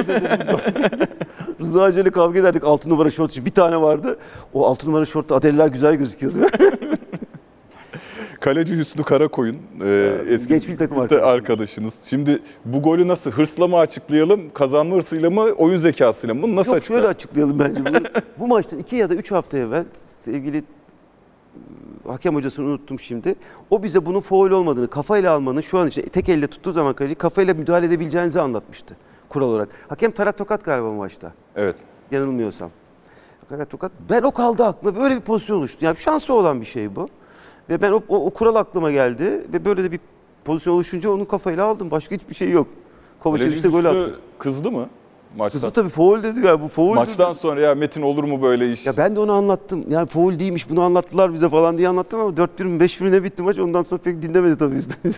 ne var. <laughs> Rıza Hoca ile kavga ederdik 6 numara şort için. Bir tane vardı. O 6 numara şortta adeleler güzel gözüküyordu. <laughs> Kaleci Hüsnü Karakoyun. e, eski genç bir takım de arkadaşımız. arkadaşınız. Şimdi bu golü nasıl? Hırsla mı açıklayalım? Kazanma hırsıyla mı? Oyun zekasıyla mı? Bunu nasıl Yok açıklar? şöyle açıklayalım bence. Bunu, <laughs> bu maçtan 2 ya da 3 hafta evvel sevgili e, hakem hocasını unuttum şimdi. O bize bunun faul olmadığını, kafayla almanın şu an için tek elle tuttuğu zaman kaleci kafayla müdahale edebileceğinizi anlatmıştı kural olarak. Hakem Tarat Tokat galiba maçta. Evet. yanılmıyorsam. Fakat tokat. Ben o kaldı aklımda. Böyle bir pozisyon oluştu. Yani şansı olan bir şey bu. Ve ben o, o, o kural aklıma geldi ve böyle de bir pozisyon oluşunca onun kafayla aldım. Başka hiçbir şey yok. Kaleci işte gol attı. Kızdı mı? Maçtan. Kızı tabii foul dedi galiba. Bu foul Maçtan dedi. sonra ya Metin olur mu böyle iş? Ya ben de onu anlattım. Yani foul değilmiş bunu anlattılar bize falan diye anlattım ama 4-1 mi 5-1 ne bitti maç ondan sonra pek dinlemedi tabii <laughs> üstüne.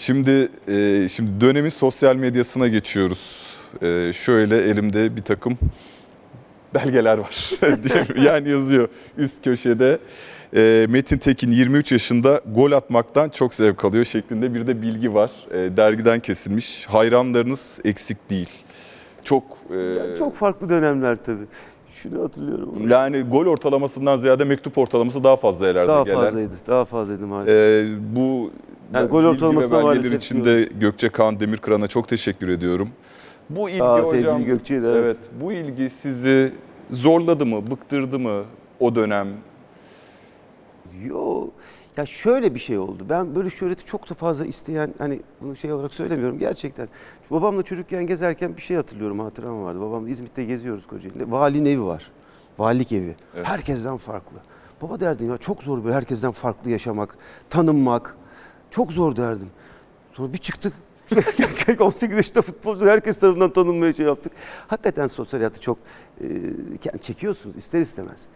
Şimdi e, şimdi dönemin sosyal medyasına geçiyoruz. E, şöyle elimde bir takım belgeler var. <laughs> yani yazıyor üst köşede. E, Metin Tekin 23 yaşında gol atmaktan çok zevk alıyor şeklinde bir de bilgi var. E, dergiden kesilmiş. Hayranlarınız eksik değil. Çok e, Yani çok farklı dönemler tabii. Şunu hatırlıyorum. onu. yani gol ortalamasından ziyade mektup ortalaması daha fazla herhalde Daha gelen. fazlaydı. Daha fazlaydı maalesef. Ee, bu Yani gol ortalaması da maalesef için de Gökçe Kaan Demirkıran'a çok teşekkür ediyorum. Bu ilgi Aa, hocam, Gökçe'ye de, evet. evet, bu ilgi sizi zorladı mı, bıktırdı mı o dönem? Yo. Ya şöyle bir şey oldu. Ben böyle şöhreti çok da fazla isteyen hani bunu şey olarak söylemiyorum gerçekten. Babamla çocukken gezerken bir şey hatırlıyorum hatıram vardı. Babamla İzmit'te geziyoruz Kocaeli'nde. Valinin evi var. Valilik evi. Evet. Herkesten farklı. Baba derdim ya çok zor böyle herkesten farklı yaşamak, tanınmak. Çok zor derdim. Sonra bir çıktık <laughs> 18 yaşında futbolcu herkes tarafından tanınmaya şey yaptık. Hakikaten sosyal hayatı çok e, çekiyorsunuz ister istemez.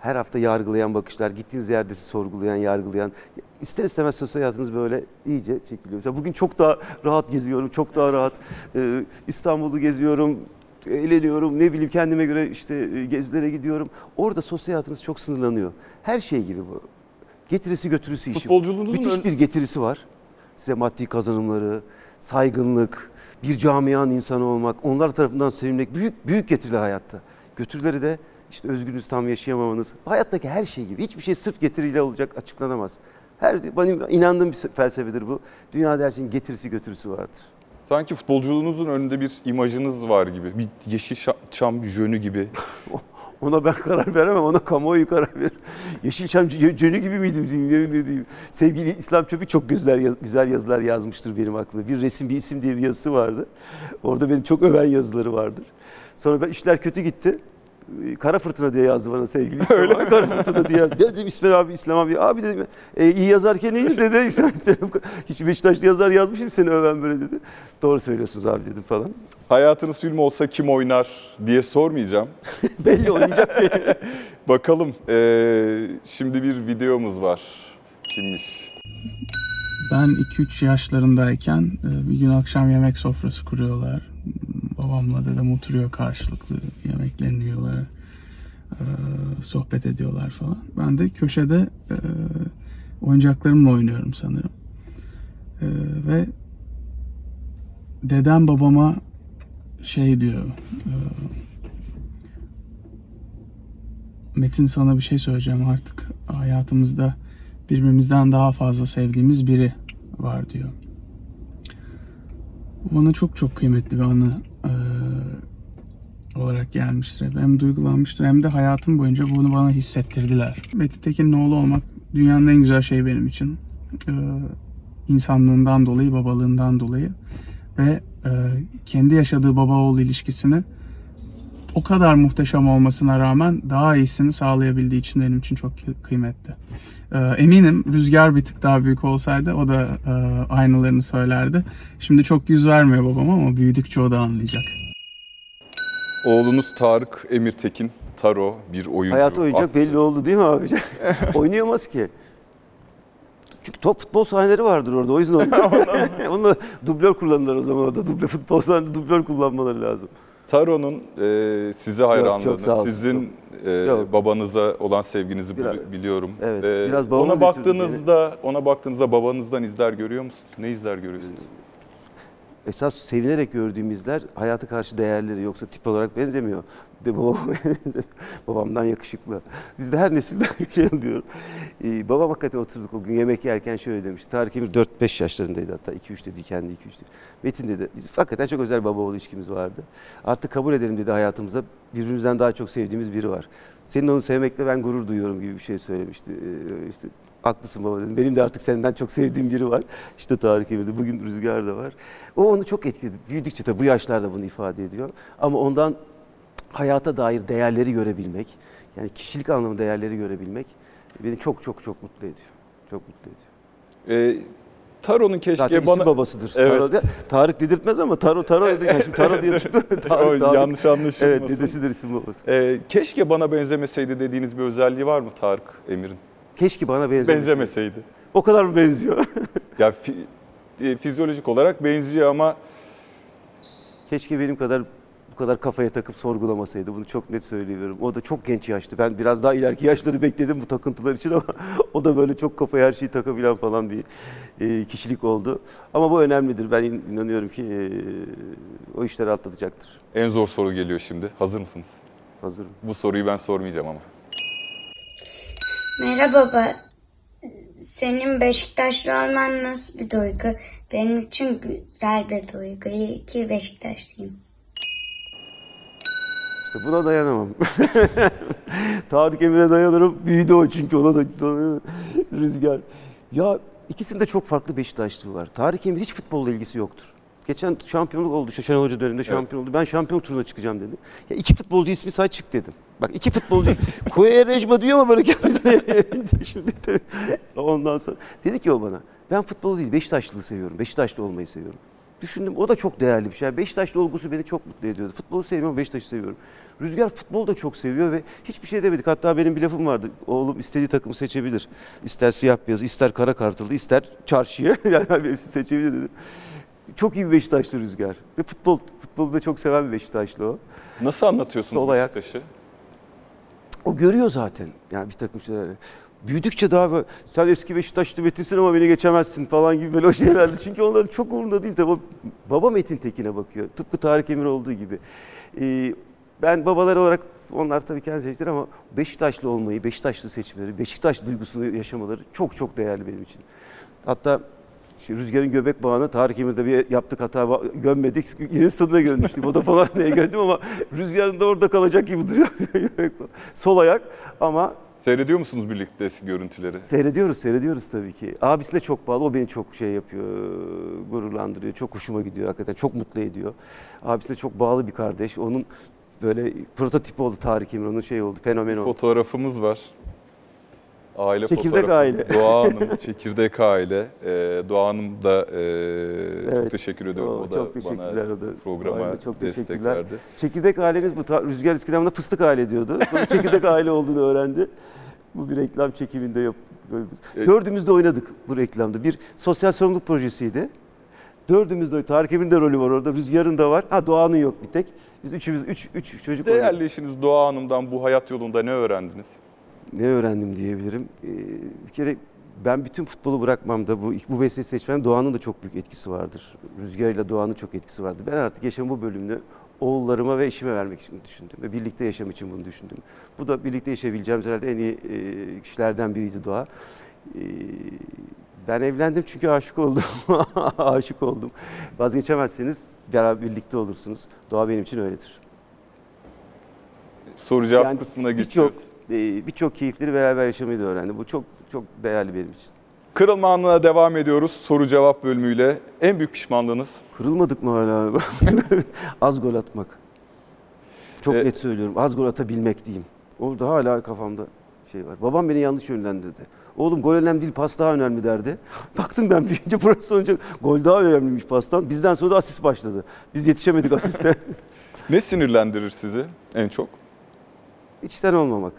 Her hafta yargılayan bakışlar, gittiğiniz yerde sizi sorgulayan, yargılayan. ister istemez sosyal hayatınız böyle iyice çekiliyor. Mesela bugün çok daha rahat geziyorum, çok daha rahat. e, İstanbul'u geziyorum, eğleniyorum, ne bileyim kendime göre işte gezilere gidiyorum. Orada sosyal hayatınız çok sınırlanıyor. Her şey gibi bu. Getirisi götürüsü işi. Futbolculuğunuzun Müthiş ön- bir getirisi var. Size maddi kazanımları, saygınlık, bir camianın insanı olmak, onlar tarafından sevilmek büyük büyük getiriler hayatta. Götürüleri de işte özgürlüğünüzü tam yaşayamamanız. Hayattaki her şey gibi. Hiçbir şey sırf getiriyle olacak açıklanamaz. Her benim inandığım bir felsefedir bu. Dünyada her şeyin getirisi götürüsü vardır. Sanki futbolculuğunuzun önünde bir imajınız var gibi. Bir Yeşilçam jönü gibi. <laughs> Ona ben karar veremem, ona kamuoyu karar verir. Yeşilçam cö- cönü gibi miydim diyeyim. Sevgili İslam Çöpü çok güzel, güzel yazılar yazmıştır benim aklımda. Bir resim, bir isim diye bir yazısı vardı. Orada beni çok öven yazıları vardır. Sonra ben işler kötü gitti. Kara fırtına diye yazdı bana sevgili <laughs> İslam Öyle abi. Kara fırtına diye yazdı. Dedim İsmail abi, İslam abi. Abi dedim e, iyi yazarken iyi dedi. <laughs> İslam, Hiç Beşiktaşlı yazar yazmışım seni öven böyle dedi. Doğru söylüyorsunuz abi dedim falan. Hayatınız film olsa kim oynar diye sormayacağım. <laughs> Belli oynayacak. Bakalım ee, şimdi bir videomuz var. Kimmiş? Ben 2-3 yaşlarındayken e, bir gün akşam yemek sofrası kuruyorlar. Babamla dedem oturuyor karşılıklı yemeklerini yiyorlar. Sohbet ediyorlar falan. Ben de köşede e, oyuncaklarımla oynuyorum sanırım. Ve dedem babama şey diyor. Metin sana bir şey söyleyeceğim artık. Hayatımızda birbirimizden daha fazla sevdiğimiz biri var diyor. Bana çok çok kıymetli bir anı eee, olarak gelmiştir. Hem duygulanmıştır hem de hayatım boyunca bunu bana hissettirdiler. Metin Tekin'in oğlu olmak dünyanın en güzel şeyi benim için. Eee, insanlığından dolayı, babalığından dolayı ve eee, kendi yaşadığı baba oğul ilişkisini o kadar muhteşem olmasına rağmen daha iyisini sağlayabildiği için benim için çok kı- kıymetli. Ee, eminim rüzgar bir tık daha büyük olsaydı o da e, aynılarını söylerdi. Şimdi çok yüz vermiyor babam ama büyüdükçe o da anlayacak. Oğlunuz Tarık Emir Tekin, Taro bir oyuncu. Hayatı oyuncak aktör. belli oldu değil mi abi? <laughs> Oynayamaz ki. Çünkü top futbol sahneleri vardır orada o yüzden <laughs> onu, <laughs> onu dublör kullanırlar o zaman orada duble futbol sahnede dublör kullanmaları lazım. Taro'nun e, size hayranlığını, sağ olsun, sizin e, Yok. babanıza olan sevginizi Biraz- bili- biliyorum. evet, E, biraz ona baktığınızda, ona baktığınızda babanızdan izler görüyor musunuz? Ne izler görüyorsunuz? Esas sevinerek gördüğüm izler hayata karşı değerleri yoksa tip olarak benzemiyor. De babam <laughs> babamdan yakışıklı. Biz de her nesilden <laughs> şey diyorum. Ee, babam hakikaten oturduk o gün yemek yerken şöyle demişti. Tarık Emir 4-5 yaşlarındaydı hatta 2-3 dedi kendi 2-3 dedi. Metin dedi biz hakikaten çok özel baba oğul ilişkimiz vardı. Artık kabul edelim dedi hayatımıza birbirimizden daha çok sevdiğimiz biri var. Senin onu sevmekle ben gurur duyuyorum gibi bir şey söylemişti. Ee, işte haklısın baba dedim. Benim de artık senden çok sevdiğim biri var. İşte Tarık Emir'de. Bugün Rüzgar da var. O onu çok etkiledi. Büyüdükçe tabii bu yaşlarda bunu ifade ediyor. Ama ondan hayata dair değerleri görebilmek, yani kişilik anlamında değerleri görebilmek beni çok çok çok mutlu ediyor. Çok mutlu ediyor. E, Taro'nun keşke Zaten bana... babasıdır. Evet. Taro Tarık dedirtmez ama Taro Taro yani şimdi Taro diye <laughs> tuttu. Tarık, Tarık. yanlış anlaşılmasın. Evet dedesidir isim babası. E, keşke bana benzemeseydi dediğiniz bir özelliği var mı Tarık Emir'in? Keşke bana benzemeseydi. Benzemeseydi. O kadar mı benziyor? <laughs> Ya fi- e, fizyolojik olarak benziyor ama Keşke benim kadar bu kadar kafaya takıp sorgulamasaydı. Bunu çok net söylüyorum. O da çok genç yaştı. Ben biraz daha ileriki yaşları bekledim bu takıntılar için ama <laughs> o da böyle çok kafaya her şeyi takabilen falan bir e, kişilik oldu. Ama bu önemlidir. Ben in- inanıyorum ki e, o işleri atlatacaktır. en zor soru geliyor şimdi. Hazır mısınız? Hazırım. Bu soruyu ben sormayacağım ama. Merhaba baba. Senin Beşiktaşlı olman nasıl bir duygu? Benim için güzel bir duygu. İyi ki Beşiktaşlıyım. İşte buna dayanamam. <laughs> Tarık Emir'e dayanırım. Büyüdü o çünkü ona da <laughs> rüzgar. Ya ikisinde çok farklı Beşiktaşlığı var. Tarık Emir hiç futbolla ilgisi yoktur. Geçen şampiyonluk oldu. Şaşan Hoca döneminde şampiyon oldu. Ben şampiyon turuna çıkacağım dedi. Ya iki futbolcu ismi say çık dedim. Bak iki futbolcu. <laughs> Koyerejma diyor ama böyle kendine. Şimdi de, ondan sonra. Dedi ki o bana. Ben futbolu değil Beşiktaşlılığı seviyorum. Beşiktaşlı olmayı seviyorum. Düşündüm o da çok değerli bir şey. Beşiktaşlı olgusu beni çok mutlu ediyordu. Futbolu sevmiyorum Beşiktaş'ı seviyorum. Rüzgar futbolu da çok seviyor ve hiçbir şey demedik. Hatta benim bir lafım vardı. Oğlum istediği takımı seçebilir. İster siyah beyaz, ister kara kartalı, ister çarşıya. <laughs> yani hepsini seçebilir dedim. Çok iyi bir Beşiktaşlı Rüzgar. Ve futbol futbolu da çok seven bir Beşiktaşlı o. Nasıl anlatıyorsunuz. Beşiktaş'ı? O görüyor zaten. Yani bir takım şeyler. Büyüdükçe daha böyle, sen eski Beşiktaşlı Metin'sin ama beni geçemezsin falan gibi böyle o şeylerle. Çünkü onların çok umurunda değil tabii. Baba Metin Tekin'e bakıyor. Tıpkı Tarık Emir olduğu gibi. Ee, ben babalar olarak onlar tabii kendi seçtiler ama Beşiktaşlı olmayı, Beşiktaşlı seçmeleri, Beşiktaş duygusunu yaşamaları çok çok değerli benim için. Hatta işte Rüzgar'ın göbek bağını Tarık Emir'de bir yaptık hata gömmedik. <laughs> Yeni stadına da falan neye gömdüm ama Rüzgar'ın da orada kalacak gibi duruyor. <laughs> Sol ayak ama Seyrediyor musunuz birlikte eski görüntüleri? Seyrediyoruz, seyrediyoruz tabii ki. Abisine çok bağlı, o beni çok şey yapıyor, gururlandırıyor, çok hoşuma gidiyor hakikaten, çok mutlu ediyor. Abisine çok bağlı bir kardeş, onun böyle prototipi oldu Tarık Emir, onun şey oldu, fenomen oldu. Fotoğrafımız var. Aile Çekirdek fotoğrafı. aile. <laughs> Doğa Hanım, çekirdek aile. Ee, Doğa Hanım da e, çok Evet. teşekkür ediyorum. Oo, o da çok teşekkürler, bana o da programa Aynen, çok destek verdi. Çekirdek ailemiz bu. Rüzgar buna fıstık aile diyordu. Sonra <laughs> çekirdek aile olduğunu öğrendi. Bu bir reklam çekiminde yap. E- Dördümüz de oynadık bu reklamda. Bir sosyal sorumluluk projesiydi. Dördümüz de oynadık. Tarık Emir'in de rolü var orada. Rüzgar'ın da var. Ha Doğan'ın yok bir tek. Biz üçümüz, üç, üç çocuk oynadık. Değerli eşiniz Doğa Hanım'dan bu hayat yolunda ne öğrendiniz? Ne öğrendim diyebilirim. Ee, bir kere ben bütün futbolu bırakmamda bu bu mesleği seçmenin Doğan'ın da çok büyük etkisi vardır. Rüzgar ile Doğan'ın çok etkisi vardı. Ben artık yaşamın bu bölümünü oğullarıma ve eşime vermek için düşündüm ve birlikte yaşam için bunu düşündüm. Bu da birlikte yaşayabileceğimiz herhalde en iyi e, kişilerden biriydi Doğa. E, ben evlendim çünkü aşık oldum. <laughs> aşık oldum. Vazgeçemezseniz beraber birlikte olursunuz. Doğa benim için öyledir. Soru cevap Yani kısmına geçiyoruz. e, birçok keyifleri beraber yaşamayı da öğrendim. Bu çok çok değerli benim için. Kırılma anına devam ediyoruz soru cevap bölümüyle. En büyük pişmanlığınız? Kırılmadık mı hala? <laughs> Az gol atmak. Çok E- net söylüyorum. Az gol atabilmek diyeyim. Orada hala kafamda şey var. Babam beni yanlış yönlendirdi. Oğlum gol önemli değil pas daha önemli derdi. <laughs> Baktım ben büyüyünce burası olunca gol daha önemliymiş pastan. Bizden sonra da asist başladı. Biz yetişemedik asiste. <laughs> Ne sinirlendirir sizi en çok? İçten olmamak.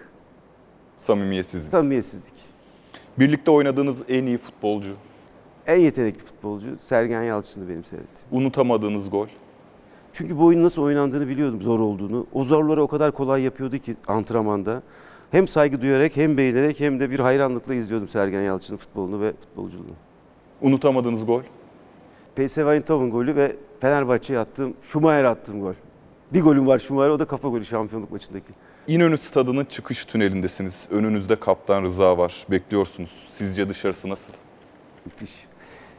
Samimiyetsizlik. Samimiyetsizlik. Birlikte oynadığınız en iyi futbolcu? En yetenekli futbolcu Sergen Yalçın'dı benim seyrettiğim. Unutamadığınız gol? Çünkü bu oyunun nasıl oynandığını biliyordum zor olduğunu. O zorları o kadar kolay yapıyordu ki antrenmanda. Hem saygı duyarak hem beğenerek hem de bir hayranlıkla izliyordum Sergen Yalçın'ın futbolunu ve futbolculuğunu. Unutamadığınız gol? PSV Eindhoven golü ve Fenerbahçe'ye attığım, Schumacher'e attığım gol. Bir golüm var Schumacher, o da kafa golü şampiyonluk maçındaki. İnönü Stadı'nın çıkış tünelindesiniz. Önünüzde Kaptan Rıza var. Bekliyorsunuz. Sizce dışarısı nasıl? Müthiş.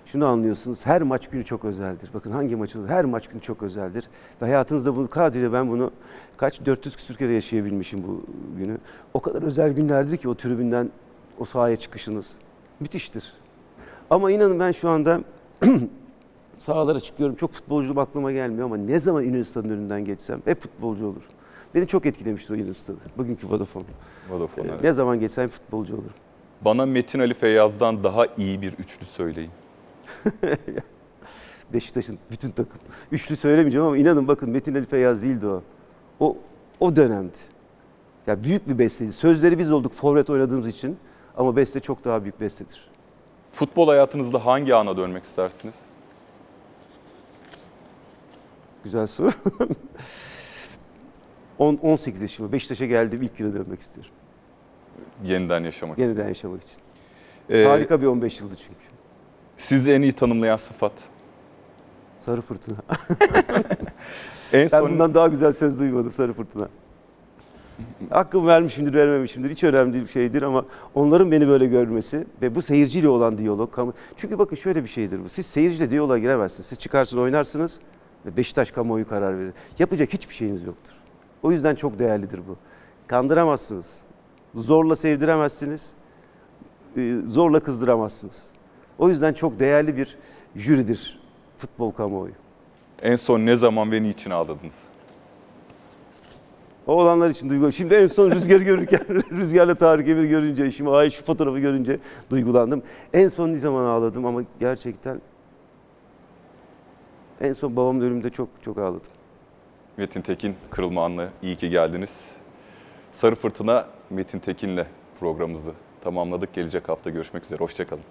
Şunu anlıyorsunuz, her maç günü çok özeldir. Bakın hangi maç olur, her maç günü çok özeldir. Ve hayatınızda bunu sadece ben bunu kaç 400 küsür kere yaşayabilmişim bu günü. O kadar özel günlerdir ki o tribünden o sahaya çıkışınız. Müthiştir. Ama inanın ben şu anda <clears throat> sahalara çıkıyorum. Çok futbolculuğum aklıma gelmiyor ama ne zaman İnönü Stadı'nın önünden geçsem hep futbolcu olur. Beni çok etkilemişti o İnönü Stadı. Bugünkü Vodafone. Vodafone. Ee, evet. ne zaman geçsem futbolcu olurum. Bana Metin Ali Feyyaz'dan daha iyi bir üçlü söyleyin. <laughs> Beşiktaş'ın bütün takım. Üçlü söylemeyeceğim ama inanın bakın Metin Ali Feyyaz değildi o. O o dönemdi. Ya büyük bir besteydi. Sözleri biz olduk forvet oynadığımız için ama beste çok daha büyük bestedir. Futbol hayatınızda hangi ana dönmek istersiniz? Güzel soru. <laughs> 10 18 yaşıma Beşiktaş'a geldiğim ilk güne dönmek istiyorum. Yeniden yaşamak Yeniden yaşamak için. Ee, Harika bir 15 yıldı çünkü. Sizi en iyi tanımlayan sıfat? Sarı fırtına. En Ben son bundan daha güzel söz duymadım Sarı Fırtına. Hakkımı vermişimdir, vermemişimdir. Hiç önemli bir şeydir ama onların beni böyle görmesi ve bu seyirciyle olan diyalog. Çünkü bakın şöyle bir şeydir bu. Siz seyirciyle diyaloğa giremezsiniz. Siz çıkarsın oynarsınız ve Beşiktaş kamuoyu karar verir. Yapacak hiçbir şeyiniz yoktur. O yüzden çok değerlidir bu. Kandıramazsınız. Zorla sevdiremezsiniz. e, zorla kızdıramazsınız. O yüzden çok değerli bir jüridir futbol kamuoyu. En son ne zaman ve niçin ağladınız? O olanlar için duygu. Şimdi en son rüzgarı görürken, <laughs> rüzgarla Tarık Emir görünce, şimdi ay şu fotoğrafı görünce duygulandım. En son ne zaman ağladım ama gerçekten en son babamın ölümünde çok çok ağladım. Metin Tekin, Kırılma Anlı iyi ki geldiniz. Sarı Fırtına Metin Tekin'le programımızı tamamladık. Gelecek hafta görüşmek üzere. Hoşçakalın.